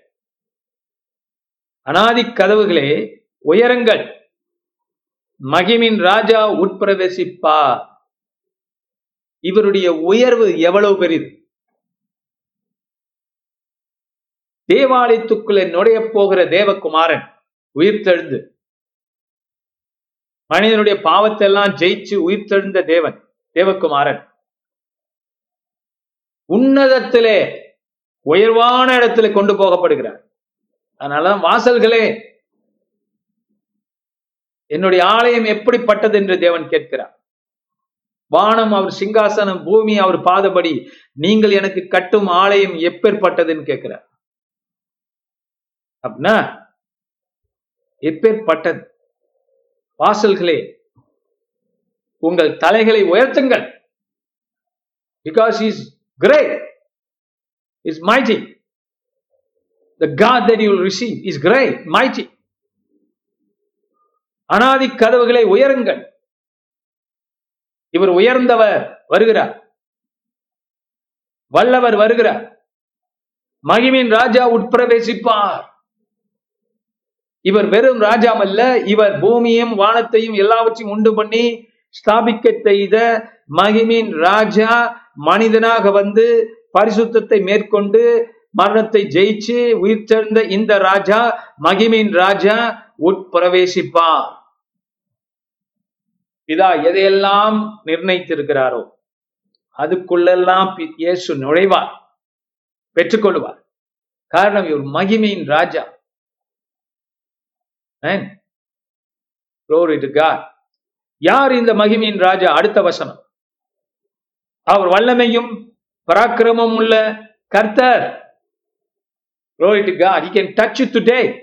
Speaker 2: அனாதி கதவுகளே உயருங்கள். மகிமின் ராஜா உட்பிரவேசிப்பா இவருடைய உயர்வு எவ்வளவு பெரிது தேவாலயத்துக்குள்ளே நுழைய போகிற தேவகுமாரன் உயிர்த்தெழுந்து மனிதனுடைய பாவத்தை எல்லாம் ஜெயிச்சு உயிர்த்தெழுந்த தேவன் தேவகுமாரன். உன்னதத்திலே உயர்வான இடத்துல கொண்டு போகப்படுகிறார். அதனால வாசல்களே என்னுடைய ஆலயம் எப்படிப்பட்டது என்று தேவன் கேட்கிறார். வானம் அவர் சிங்காசனம் பூமி அவர் பாதபடி நீங்கள் எனக்கு கட்டும் ஆலயம் எப்பேற்பட்டதுன்னு கேட்கிறார். அப்படின்னா எப்பேற்பட்டது? வாசல்களே உங்கள் தலைகளை உயர்த்துங்கள். Because is great is mighty the God that you receive is is mighty அனாதி கதவுகளை உயருங்கள். இவர் உயர்ந்தவர் வருகிறார். வல்லவர் வருகிறார். மகிமின் ராஜா உட்பிரவேசிப்பார். இவர் வெறும் ராஜாமல்ல இவர் பூமியும் வானத்தையும் எல்லாவற்றையும் உண்டு பண்ணி ஸ்தாபிக்க செய்த மகிமின் ராஜா மனிதனாக வந்து பரிசுத்தத்தை மேற்கொண்டு மரணத்தை ஜெயிச்சு உயிர் சேர்ந்த இந்த ராஜா மகிமின் ராஜா உட்பிரவேசிப்பார். பிதா எதையெல்லாம் நிர்ணயித்திருக்கிறாரோ அதுக்குள்ளெல்லாம் இயேசு நுழைவார் பெற்றுக்கொள்வார். காரணம் இவர் மகிமையின் ராஜா Amen. Glory to God. யார் இந்த மகிமையின் ராஜா அடுத்த வசனம் அவர் வல்லமையும் பராக்கிரமும் உள்ள கர்த்தர் Glory to God. He can touch you today.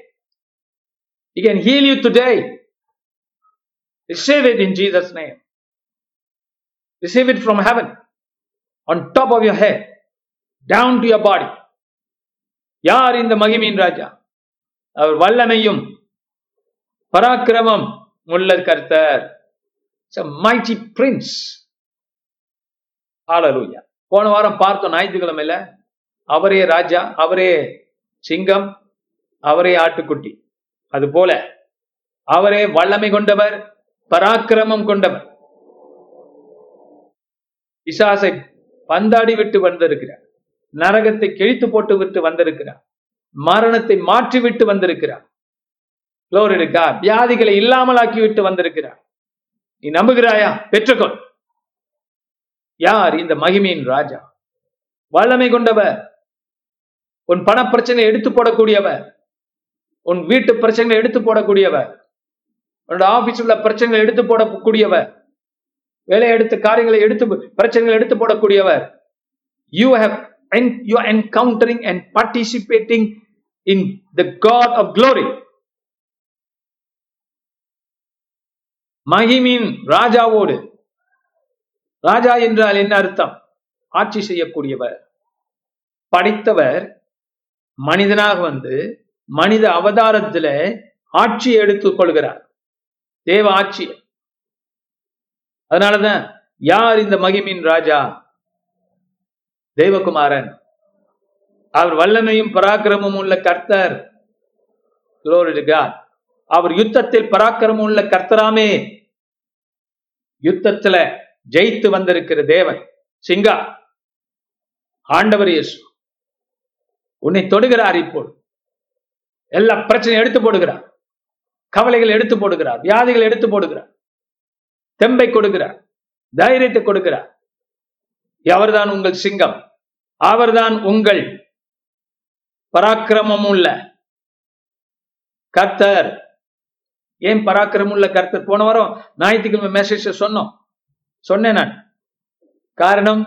Speaker 2: He can heal you today. Receive it in Jesus' name. Receive it from heaven, on top of your head, down to your body. யார் இந்த மகிமையின் ராஜா அவர் வல்லமையும் பராக்கிரமம் உள்ள கர்த்தர். Mighty Prince ஆலலூயா போன வாரம் பார்த்தோம் ஞாயிற்றுக்கிழமையில அவரே ராஜா அவரே சிங்கம் அவரே ஆட்டுக்குட்டி. அது போல அவரே வல்லமை கொண்டவர் பராக்கிரமம் கொண்டவர். பிசாசை பந்தாடி விட்டு வந்திருக்கிறார். நரகத்தை கிழித்து போட்டு விட்டு வந்திருக்கிறார். மரணத்தை மாற்றி விட்டு வந்திருக்கிறார். Glory to வியாதிகளை இல்லாமலாக்கி விட்டு வந்திருக்கிறார். நீ நம்புகிறாயா? பெற்றுக்கொள். யார் இந்த மகிமையின் ராஜா? வல்லமை கொண்டவர். உன் பண பிரச்சனை எடுத்து போடக்கூடியவர். உன் வீட்டு பிரச்சனை எடுத்து போடக்கூடியவர். உன்னோட ஆபீஸ் உள்ள பிரச்சனைகளை எடுத்து போடக்கூடியவர். வேலை எடுத்து காரியங்களை எடுத்து பிரச்சனைகளை எடுத்து போடக்கூடியவர். You have you encountering and participating in the God of glory மகிமின் ராஜாவோடு. ராஜா என்றால் என்ன அர்த்தம்? ஆட்சி செய்யக்கூடியவர். படைத்தவர் மனிதனாக வந்து மனித அவதாரத்துல ஆட்சியை எடுத்துக் கொள்கிறார். தேவ ஆட்சி. அதனாலதான் யார் இந்த மகிமின் ராஜா? தேவகுமாரன். அவர் வல்லமையும் பராக்கிரமும் உள்ள கர்த்தர். அவர் யுத்தத்தில் பராக்கிரமம் உள்ள கர்த்தராமே. யுத்தத்துல ஜெயித்து வந்திருக்கிற தேவன் சிங்கா ஆண்டவர் இயேசு. உன்னை தொடுகிறார் இப்போ எல்லா பிரச்சனையும் எடுத்து போடுகிறார். கவலைகள் எடுத்து போடுகிறார். வியாதிகள் எடுத்து போடுகிறார். தெம்பை கொடுக்கிறார். தைரியத்தை கொடுக்கிறார். அவர்தான் உங்கள் சிங்கம். அவர்தான் உங்கள் பராக்கிரமம் உள்ள கத்தர். ஏன் பராக்கிரமுள்ள உள்ள கர்த்தர்? போன வாரம் ஞாயிற்றுக்கிழமை மெசேஜ் சொன்னோம். சொன்னேன் நான். காரணம்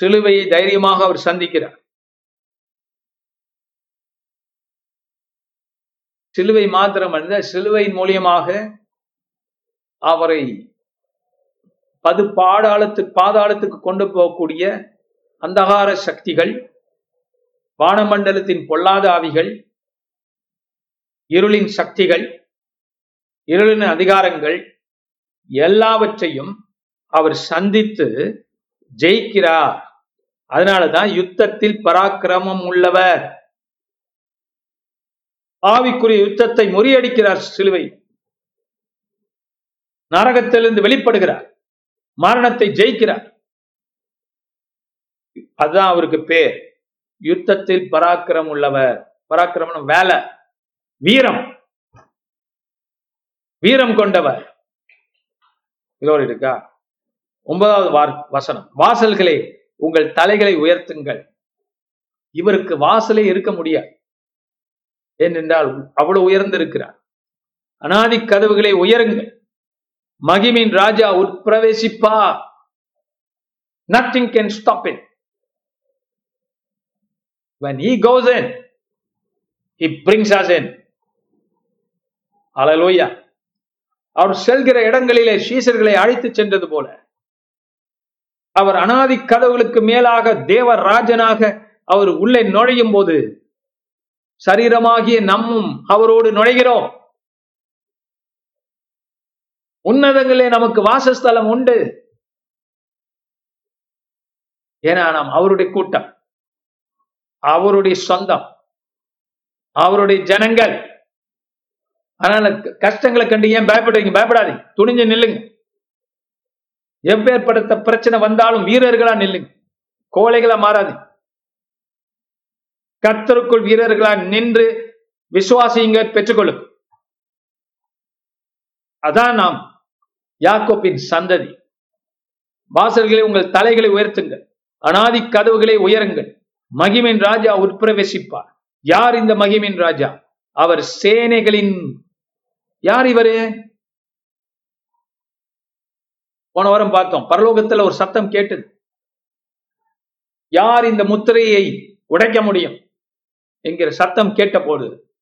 Speaker 2: சிலுவையை தைரியமாக அவர் சந்திக்கிறார். சிலுவை மாத்திரம் அல்ல சிலுவையின் மூலியமாக அவரை பது பாதாளத்துக்கு பாதாளத்துக்கு கொண்டு போகக்கூடிய அந்தகார சக்திகள் வானமண்டலத்தின் பொல்லாத ஆவிகள் இருளின் சக்திகள் இருளின் அதிகாரங்கள் எல்லாவற்றையும் அவர் சந்தித்து ஜெயிக்கிறார். அதனாலதான் யுத்தத்தில் பராக்கிரமம் உள்ளவர். ஆவிக்குரிய யுத்தத்தை முறியடிக்கிறார் சிலுவை. நரகத்திலிருந்து வெளிப்படுகிறார். மரணத்தை ஜெயிக்கிறார். அதுதான் அவருக்கு பேர். யுத்தத்தில் பராக்கிரம் உள்ளவர். பராக்கிரமம் வேலை. வீரம். வீரம் கொண்டவர். இதோடு இருக்கா ஒன்பதாவது வசனம். வாசல்களே உங்கள் தலைகளை உயர்த்துங்கள். இவருக்கு வாசலே இருக்க முடியாது. ஏனென்றால் அவ்வளவு உயர்ந்திருக்கிறார். அனாதி கதவுகளை உயருங்கள். மகிமின் ராஜா உட்பிரவேசிப்பா nothing can stop it when he goes in he brings us in. Hallelujah. அவர் செல்கிற இடங்களிலே சீசர்களை அழைத்து சென்றது போல. அவர் அனாதி கதவுகளுக்கு மேலாக தேவ ராஜனாக அவர் உள்ளே நுழையும் போது சரீரமாகிய நம்மும் அவரோடு நுழைகிறோம். உன்னதங்களே நமக்கு வாசஸ்தலம் உண்டு. ஏன்னா நாம் அவருடைய கூட்டம் அவருடைய சொந்தம் அவருடைய ஜனங்கள். அதனால கஷ்டங்களை கண்டு ஏன் பயப்படுவீங்க? பயப்படாதீங்க துணிஞ்சு நில்லுங்க. எவ்வேற்படுத்த பிரச்சனை வந்தாலும் வீரர்களா நில்லுங்க. கோழைகளா மாறாது. கர்த்தருக்குள் வீரர்களா நின்று விசுவாசிங்க பெற்றுக்கொள்ளும் அதான் நாம் யாக்கோப்பின் சந்ததி. வாசல்களை உங்கள் தலைகளை உயர்த்துங்கள். அனாதி கதவுகளை உயருங்கள். மகிமின் ராஜா உட்பிரவேசிப்பார். யார் இந்த மகிமின் ராஜா? அவர் சேனைகளின் யார் இவரு? போன வாரம் பார்த்தோம். பரலோகத்துல ஒரு சத்தம் கேட்டது. யார் இந்த முத்திரையை உடைக்க முடியும்? என்கிற சத்தம் கேட்ட போது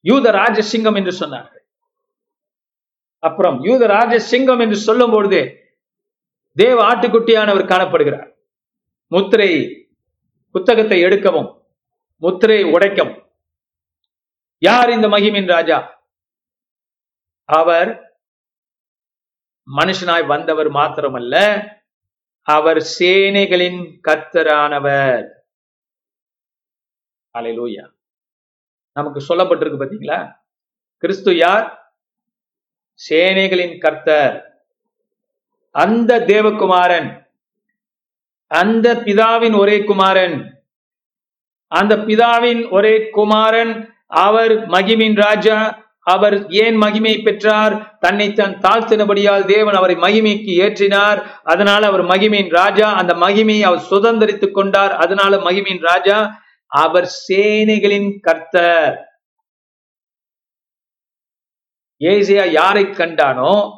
Speaker 2: யூத ராஜசிங்கம் என்று சொன்னார்கள். அப்புறம் யூத ராஜசிங்கம் என்று சொல்லும் பொழுது தேவ ஆட்டுக்குட்டியானவர் காணப்படுகிறார். முத்திரை புத்தகத்தை எடுக்கவும் முத்திரை உடைக்கவும். யார் இந்த மகிமின் ராஜா? அவர் மனுஷனாய் வந்தவர் மாத்திரமல்ல அவர் சேனைகளின் கர்த்தரானவர். அலையிலூயா நமக்கு சொல்லப்பட்டிருக்கு பாத்தீங்களா கிறிஸ்து யார்? சேனைகளின் கர்த்தர். அந்த தேவகுமாரன் அந்த பிதாவின் ஒரே குமாரன். அந்த பிதாவின் ஒரே குமாரன் அவர் மகிமின் ராஜா அவர் ஏன் மகிமை பெற்றார்? தன்னை தன் தாழ்த்தினபடியால் தேவன் அவரை மகிமைக்கு ஏற்றினார். அதனால அவர் மகிமையின் ராஜா. அந்த மகிமையை அவர் சுதந்திரித்துக் கொண்டார். அதனால மகிமையின் ராஜா அவர் சேனைகளின் கர்த்தர். ஏசியா யாரை கண்டானோ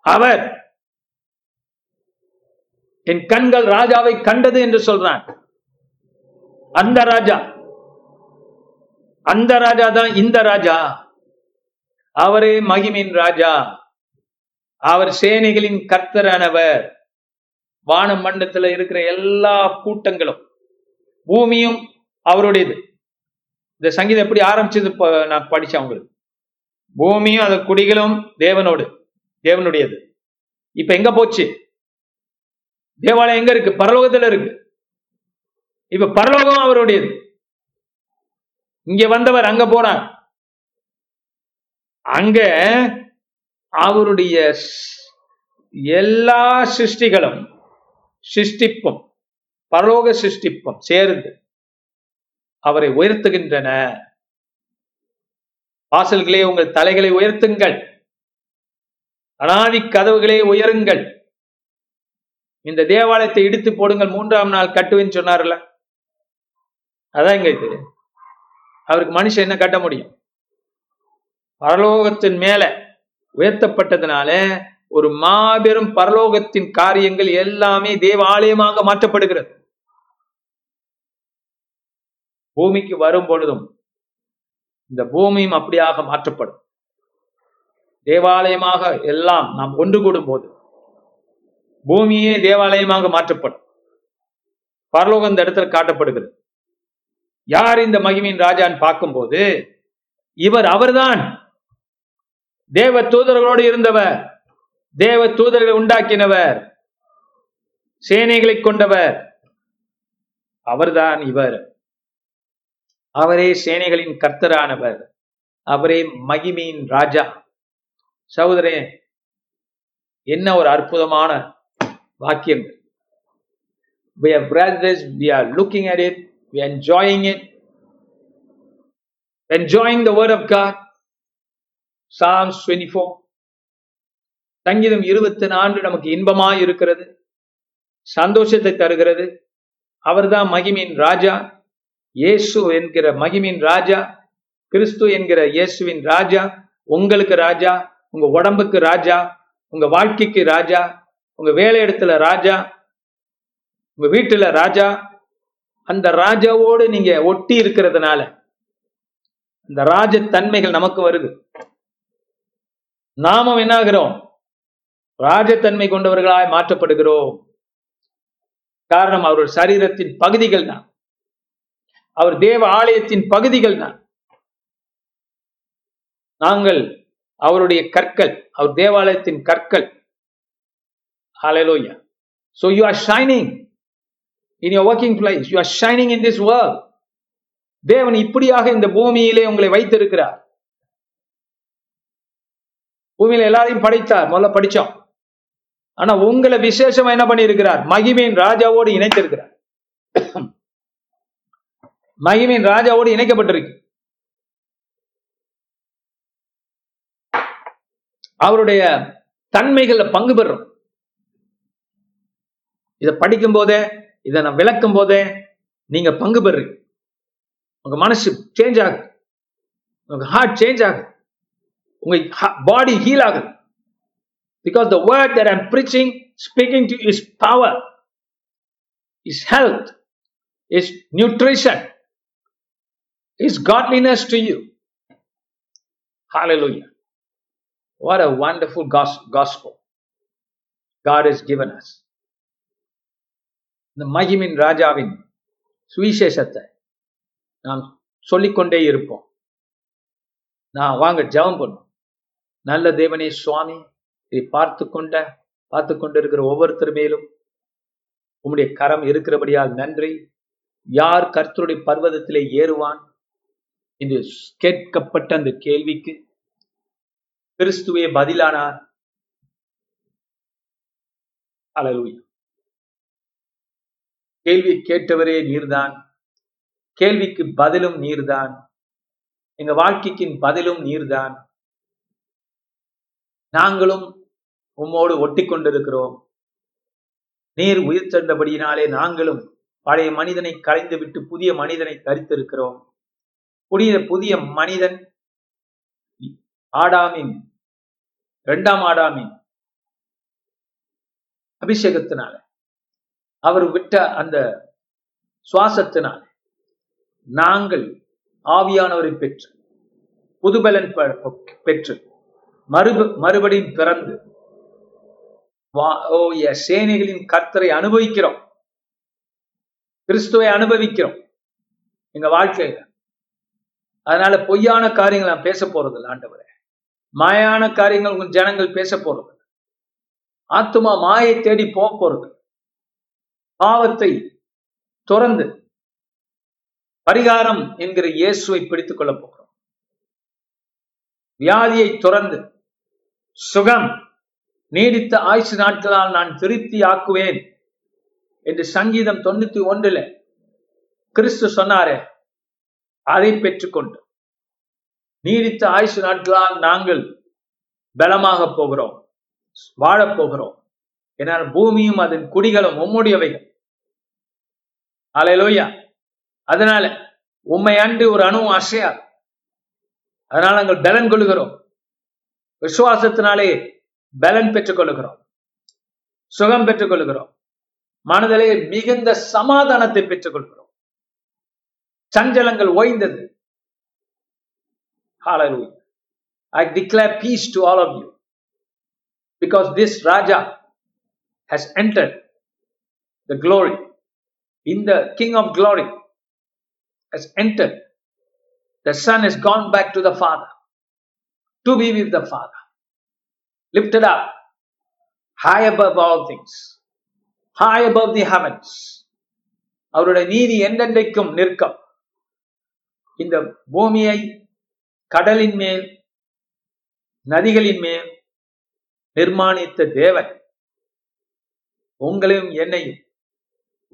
Speaker 2: அவர் என் கண்கள் ராஜாவை கண்டது என்று சொல்றான். அந்த ராஜா. அந்த ராஜா தான் இந்த ராஜா. அவரே மகிமின் ராஜா. அவர் சேனைகளின் கர்த்தரானவர். வான மண்டத்துல இருக்கிற எல்லா கூட்டங்களும் பூமியும் அவருடையது. இந்த சங்கீதம் எப்படி ஆரம்பிச்சது நான் படிச்சேன் உங்களுக்கு. பூமியும் அந்த குடிகளும் தேவனோடு தேவனுடையது. இப்ப எங்க போச்சு? தேவாலயம் எங்க இருக்கு? பரலோகத்துல இருக்கு. இப்ப பரலோகம் அவருடையது. இங்க வந்தவர் அங்க போனார். அங்க அவருடைய எல்லா சிருஷ்டிகளும் சிருஷ்டிப்பும் பரலோக சிருஷ்டிப்பும் சேர்ந்து அவரை உயர்த்துகின்றன. வாசல்களே உங்கள் தலைகளை உயர்த்துங்கள். அனாதி கதவுகளே உயருங்கள். இந்த தேவாலயத்தை இடித்து போடுங்கள் மூன்றாம் நாள் கட்டுவேன்னு சொன்னார்ல. அதான் இங்க இது. அவருக்கு மனுஷன் என்ன கட்ட முடியும்? பரலோகத்தின் மேல உயர்த்தப்பட்டதுனால ஒரு மாபெரும் பரலோகத்தின் காரியங்கள் எல்லாமே தேவாலயமாக மாற்றப்படுகிறது. பூமிக்கு வரும் பொழுதும் இந்த பூமியும் அப்படியாக மாற்றப்படும். தேவாலயமாக எல்லாம் நாம் ஒன்று கூடும் போது பூமியே தேவாலயமாக மாற்றப்படும். பரலோகம் இந்த இடத்துல காட்டப்படுகிறது. யார் இந்த மகிமையின் ராஜான்னு பார்க்கும்போது இவர் அவர்தான். தேவ தூதர்களோடு இருந்தவர் தேவ தூதர்களை உண்டாக்கினவர் சேனைகளை கொண்டவர். அவர்தான் இவர். அவரே சேனைகளின் கர்த்தரானவர். அவரே மகிமையின் ராஜா. சகோதரே என்ன ஒரு அற்புதமான வாக்கியம். We are brothers we are looking at it we are enjoying it. Enjoying the word of god. Psalms 24 சங்கீதம் இருபத்தி நான்கு நமக்கு இன்பமா இருக்கிறது. சந்தோஷத்தை தருகிறது. அவர்தான் மகிமின் ராஜா. இயேசு என்கிற மகிமின் ராஜா. கிறிஸ்து என்கிற இயேசுவின் ராஜா. உங்களுக்கு ராஜா. உங்க உடம்புக்கு ராஜா. உங்க வாழ்க்கைக்கு ராஜா. உங்க வேலை இடத்துல ராஜா. உங்க வீட்டுல ராஜா. அந்த ராஜாவோடு நீங்க ஒட்டி இருக்கிறதுனால அந்த ராஜ தன்மைகள் நமக்கு வருது. நாமும் என்னாகிறோம் ராஜத்தன்மை கொண்டவர்களாய் மாற்றப்படுகிறோம் காரணம் அவருடைய சரீரத்தின் பகுதிகள் தான் அவர் தேவ ஆலயத்தின் பகுதிகள் தான் நாங்கள் அவருடைய கற்கள் அவர் தேவாலயத்தின் கற்கள் Hallelujah. So you are shining in your working place. You are shining in this world. தேவன் இப்படியாக இந்த பூமியிலே உங்களை வைத்திருக்கிறார் பூமியில எல்லாரையும் படைத்தார். முதல்ல படிச்சோம். ஆனா உங்களை விசேஷமா என்ன பண்ணியிருக்கிறார்? மகிமையின் ராஜாவோடு இணைத்திருக்கிறார். மகிமையின் ராஜாவோடு இணைக்கப்பட்டிருக்கு. அவருடைய தன்மைகள்ல பங்கு பெறுறோம். இதை படிக்கும் போதே இதை நான் விளக்கும் போதே நீங்க பங்கு பெறுறீங்க. உங்க மனசு சேஞ்ச் ஆகும் உங்க ஹார்ட் சேஞ்ச் ஆகும் உங்க பாடி ஹீல் ஆகுது because the word that I'm preaching speaking to you is power is health is nutrition is godliness to you hallelujah what a wonderful gos- gospel god has given us இந்த மகிமின் ராஜாவின் சுவிசேஷத்தை நாம் சொல்லிக்கொண்டே இருப்போம் நான் வாங்க ஜெபம் பண்ணும் நல்ல தேவனே சுவாமி இதை பார்த்து கொண்ட பார்த்து கொண்டிருக்கிற ஒவ்வொருத்தர் மேலும் உம்முடைய கரம் இருக்கிறபடியால் நன்றி. யார் கர்த்தருடைய பர்வதத்திலே ஏறுவான் என்று கேட்கப்பட்ட அந்த கேள்விக்கு கிறிஸ்துவே பதிலானார். அல்லேலூயா கேள்வி கேட்டவரே நீர்தான் கேள்விக்கு பதிலும் நீர்தான் எங்க வாழ்க்கைக்கு பதிலும் நீர்தான் நாங்களும் உம்மோடு ஒட்டி கொண்டிருக்கிறோம் நீர் உயிர் சென்றபடியினாலே நாங்களும் பழைய மனிதனை கலைந்து விட்டு புதிய மனிதனை தரித்திருக்கிறோம். புதிய புதிய மனிதன் ஆடாமின் இரண்டாம் ஆடாமின் அபிஷேகத்தினால அவர் விட்ட அந்த சுவாசத்தினால் நாங்கள் ஆவியானவரை பெற்று புதுபலன் பெற்று மறுப மறுபடியும் பிறந்து வா- சேனைகளின் கர்த்தரை அனுபவிக்கிறோம். கிறிஸ்துவை அனுபவிக்கிறோம். எங்க வாழ்க்கையில. அதனால பொய்யான காரியங்கள் நான் பேச போறதில்ல ஆண்டவரே. மாயான காரியங்கள் உங்க ஜனங்கள் பேச போறது ஆத்துமா மாயை தேடி போக போறது பாவத்தை துறந்து பரிகாரம் என்கிற இயேசுவை பிடித்துக் கொள்ளப் போகிறோம். வியாதியை துறந்து சுகம். நீடித்த ஆயுசு நாட்களால் நான் திருப்தி ஆக்குவேன் என்று சங்கீதம் தொண்ணூத்தி ஒன்றுல கிறிஸ்து சொன்னாரே அதை பெற்றுக்கொண்டு. நீடித்த ஆயுசு நாட்களால் நாங்கள் பலமாக போகிறோம் வாழப் போகிறோம். என்னால் பூமியும் அதன் குடிகளும் உம்முடையவைகள். அலையலோயா அதனால உண்மை அன்று ஒரு அணுவும் அசையாது. அதனால நாங்கள் பலன் கொள்கிறோம் விசுவாசத்தினாலே பலன் பெற்றுக் கொள்கிறோம் சுகம் பெற்றுக் கொள்கிறோம் மனதிலே மிகுந்த சமாதானத்தை பெற்றுக் கொள்கிறோம் சஞ்சலங்கள் ஓய்ந்தது Hallelujah. I declare peace to all of you because this Raja has entered the glory. In the King of glory has entered. The Son has gone back to the Father to be with the Father. Lifted up high above all things, high above the heavens. அவருடைய நீதி என்றென்றைக்கும் நிற்கும் இந்த பூமியை கடலின் மேல் நதிகளின் மேல் நிர்மாணித்த தேவன் உங்களையும் என்னையும்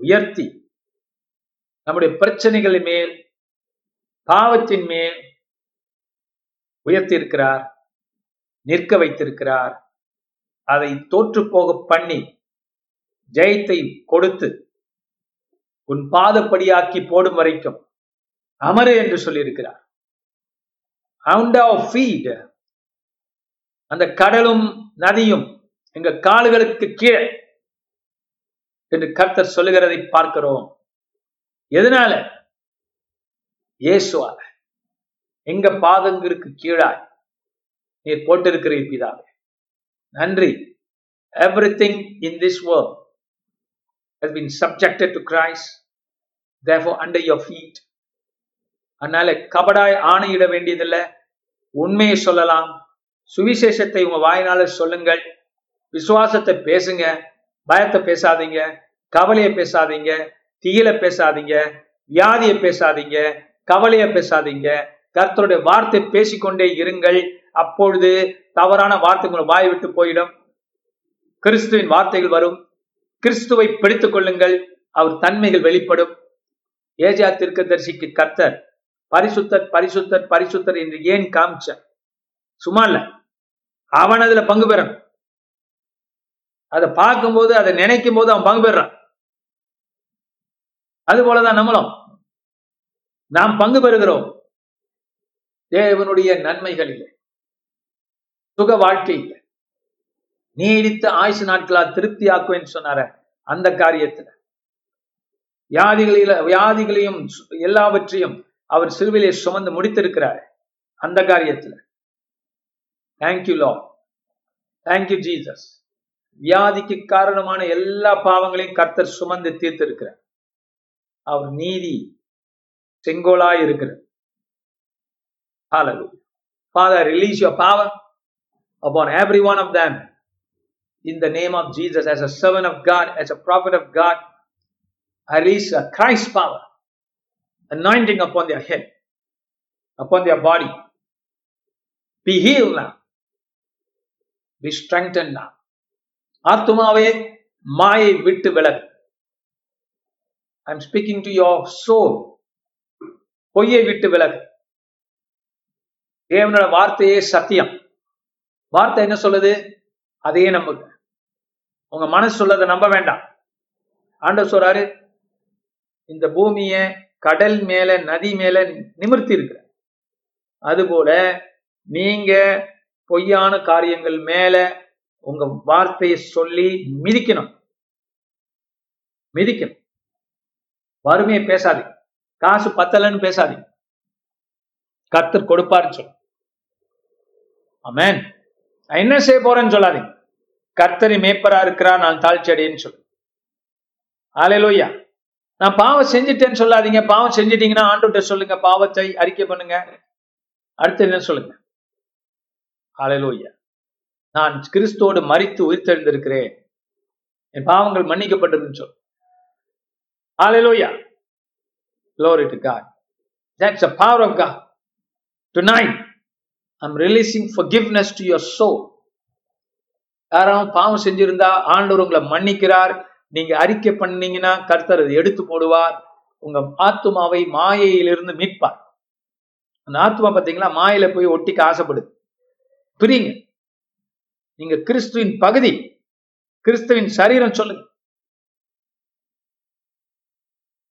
Speaker 2: உயர்த்தி நம்முடைய பிரச்சனைகளின் மேல் பாவத்தின் மேல் உயர்த்தியிருக்கிறார் நிற்க வைத்திருக்கிறார் அதை தோற்று போக பண்ணி ஜெயத்தை கொடுத்து உன் பாதப்படியாக்கி போடும் வரைக்கும் அமரு என்று சொல்லியிருக்கிறார். அந்த கடலும் நதியும் எங்க கால்களுக்கு கீழே என்று கர்த்தர் சொல்லுகிறதை பார்க்கிறோம். எதனால? இயேசுவால. எங்க பாதங்களுக்கு கீழாய் நீர் போட்டிருக்கிறீர் பிதாவே. நன்றி. Everything in this world has been subjected to Christ, therefore under your feet. அதனால கபடாய் ஆணையிட வேண்டியதில்லை. உண்மையை சொல்லலாம். சுவிசேஷத்தை உங்க வாயினால சொல்லுங்கள். விசுவாசத்தை பேசுங்க. பயத்தை பேசாதீங்க. கவலையை பேசாதீங்க. தீயில பேசாதீங்க. வியாதியை பேசாதீங்க. கவலையை பேசாதீங்க. கர்த்தருடைய வார்த்தை பேசிக்கொண்டே இருங்கள். அப்பொழுது தவறான வார்த்தை உங்களை வாய் விட்டு போயிடும். கிறிஸ்துவின் வார்த்தைகள் வரும். கிறிஸ்துவை பிடித்துக் கொள்ளுங்கள். அவர் தன்மைகள் வெளிப்படும். ஏஜா தீர்க்கதரிசிக்கு கர்த்தர் பரிசுத்தர் பரிசுத்தர் பரிசுத்தர் என்று ஏன் காமிச்ச சும்மா இல்ல. அவன் அதுல பங்கு பெறணும் அதை பார்க்கும்போது அதை நினைக்கும் போது அவன் பங்கு பெறான். அது போலதான் நம்மளும். நாம் பங்கு பெறுகிறோம். தேவனுடைய நன்மைகளில் சுக வாழ்க்கையில் நீடித்த ஆயுசு நாட்களா திருப்தி ஆக்குவேன்னு சொன்னார அந்த காரியத்துல. வியாதிகளில வியாதிகளையும் எல்லாவற்றையும் அவர் சிறுவிலே சுமந்து முடித்திருக்கிறார். அந்த காரியத்துல. தேங்க்யூ லா தேங்க்யூ ஜீசஸ் வியாதிக்கு காரணமான எல்லா பாவங்களையும் கர்த்தர் சுமந்து தீர்த்திருக்கிறார். அவர் நீதி செங்கோலா இருக்கிறார் Hallelujah. Father, release your power upon every one of them in the name of Jesus as a servant of God, as a prophet of God. I release a Christ power, anointing upon their head, upon their body. Be healed now. Be strengthened now. ஆத்துமாவே மாயை விட்டு விலகு I am speaking to your soul பொய்யை விட்டு விலகு தேவனோட வார்த்தையே சத்தியம். வார்த்தை என்ன சொல்லுது? அதையே நம்புங்க. உங்க மனசு சொல்லதை நம்ப வேண்டாம். ஆண்டவர் சொல்றாரு இந்த பூமிய கடல் மேல நதி மேல நிமிர்த்தி இருக்கிற அதுபோல நீங்க பொய்யான காரியங்கள் மேல உங்க வார்த்தையை சொல்லி மிதிக்கணும். மிதிக்கணும். வறுமையை பேசாதீங்க. காசு பத்தலன்னு பேசாதீங்க. கர்த்தர் கொடுப்பாருன்னு சொல்லு அமேன் நான் என்ன செய்ய போறேன்னு சொல்லாதீங்க. கர்த்தரி மேப்பரா இருக்கிறா நான் தாழ்ச்சி அடையேன்னு சொல்லு ஆலையிலோய்யா நான் பாவம் செஞ்சுட்டேன்னு சொல்லாதீங்க. பாவம் செஞ்சிட்டீங்கன்னா ஆண்டுகிட்ட சொல்லுங்க. பாவத்தை அறிக்கை பண்ணுங்க. அடுத்து என்ன சொல்லுங்க? ஆலையிலோய்யா நான் கிறிஸ்தோடு மறித்து உயிர்த்தெழுந்திருக்கிறேன். என் பாவங்கள் மன்னிக்கப்பட்டதுன்னு சொல்லு ஆலையிலோய்யா லோரிட்டு to God. A power of God God. I'm releasing forgiveness to your soul யாராவது பாவம் செஞ்சிருந்தா ஆண்டவர் உங்களை மன்னிக்கிறார். நீங்க அறிக்கை பண்ணீங்கன்னா கர்த்தர் அதை எடுத்து போடுவார். உங்க ஆத்துமாவை மாயையிலிருந்து மீட்பார். அந்த ஆத்துமா பார்த்தீங்களா மாயில போய் ஒட்டிக்க ஆசைப்படுது. பிரிங்க நீங்க கிறிஸ்துவின் பகுதி. கிறிஸ்துவின் சரீரம் சொல்லுங்க.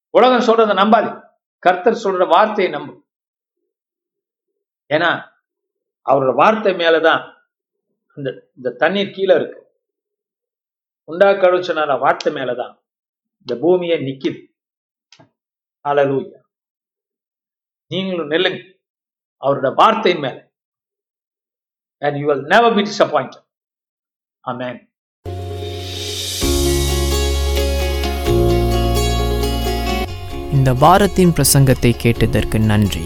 Speaker 2: உலகம் சொல்றதை நம்பாது கர்த்தர் சொல்ற வார்த்தையை நம்பு. ஏன்னா அவரோட வார்த்தை மேலதான் இந்த இந்த தண்ணீர் கீழே இருக்கு. உண்டாக்கடவுள் சொன்னார வார்த்தை மேலதான் இந்த பூமியை நிக்குது. ஹalleluya. நீங்களும் நெல்லுங்க. அவரோட வார்த்தை மேல. And you will never be disappoint ஆமேன்
Speaker 1: இந்த வாரத்தின் பிரசங்கத்தை கேட்டதற்கு நன்றி.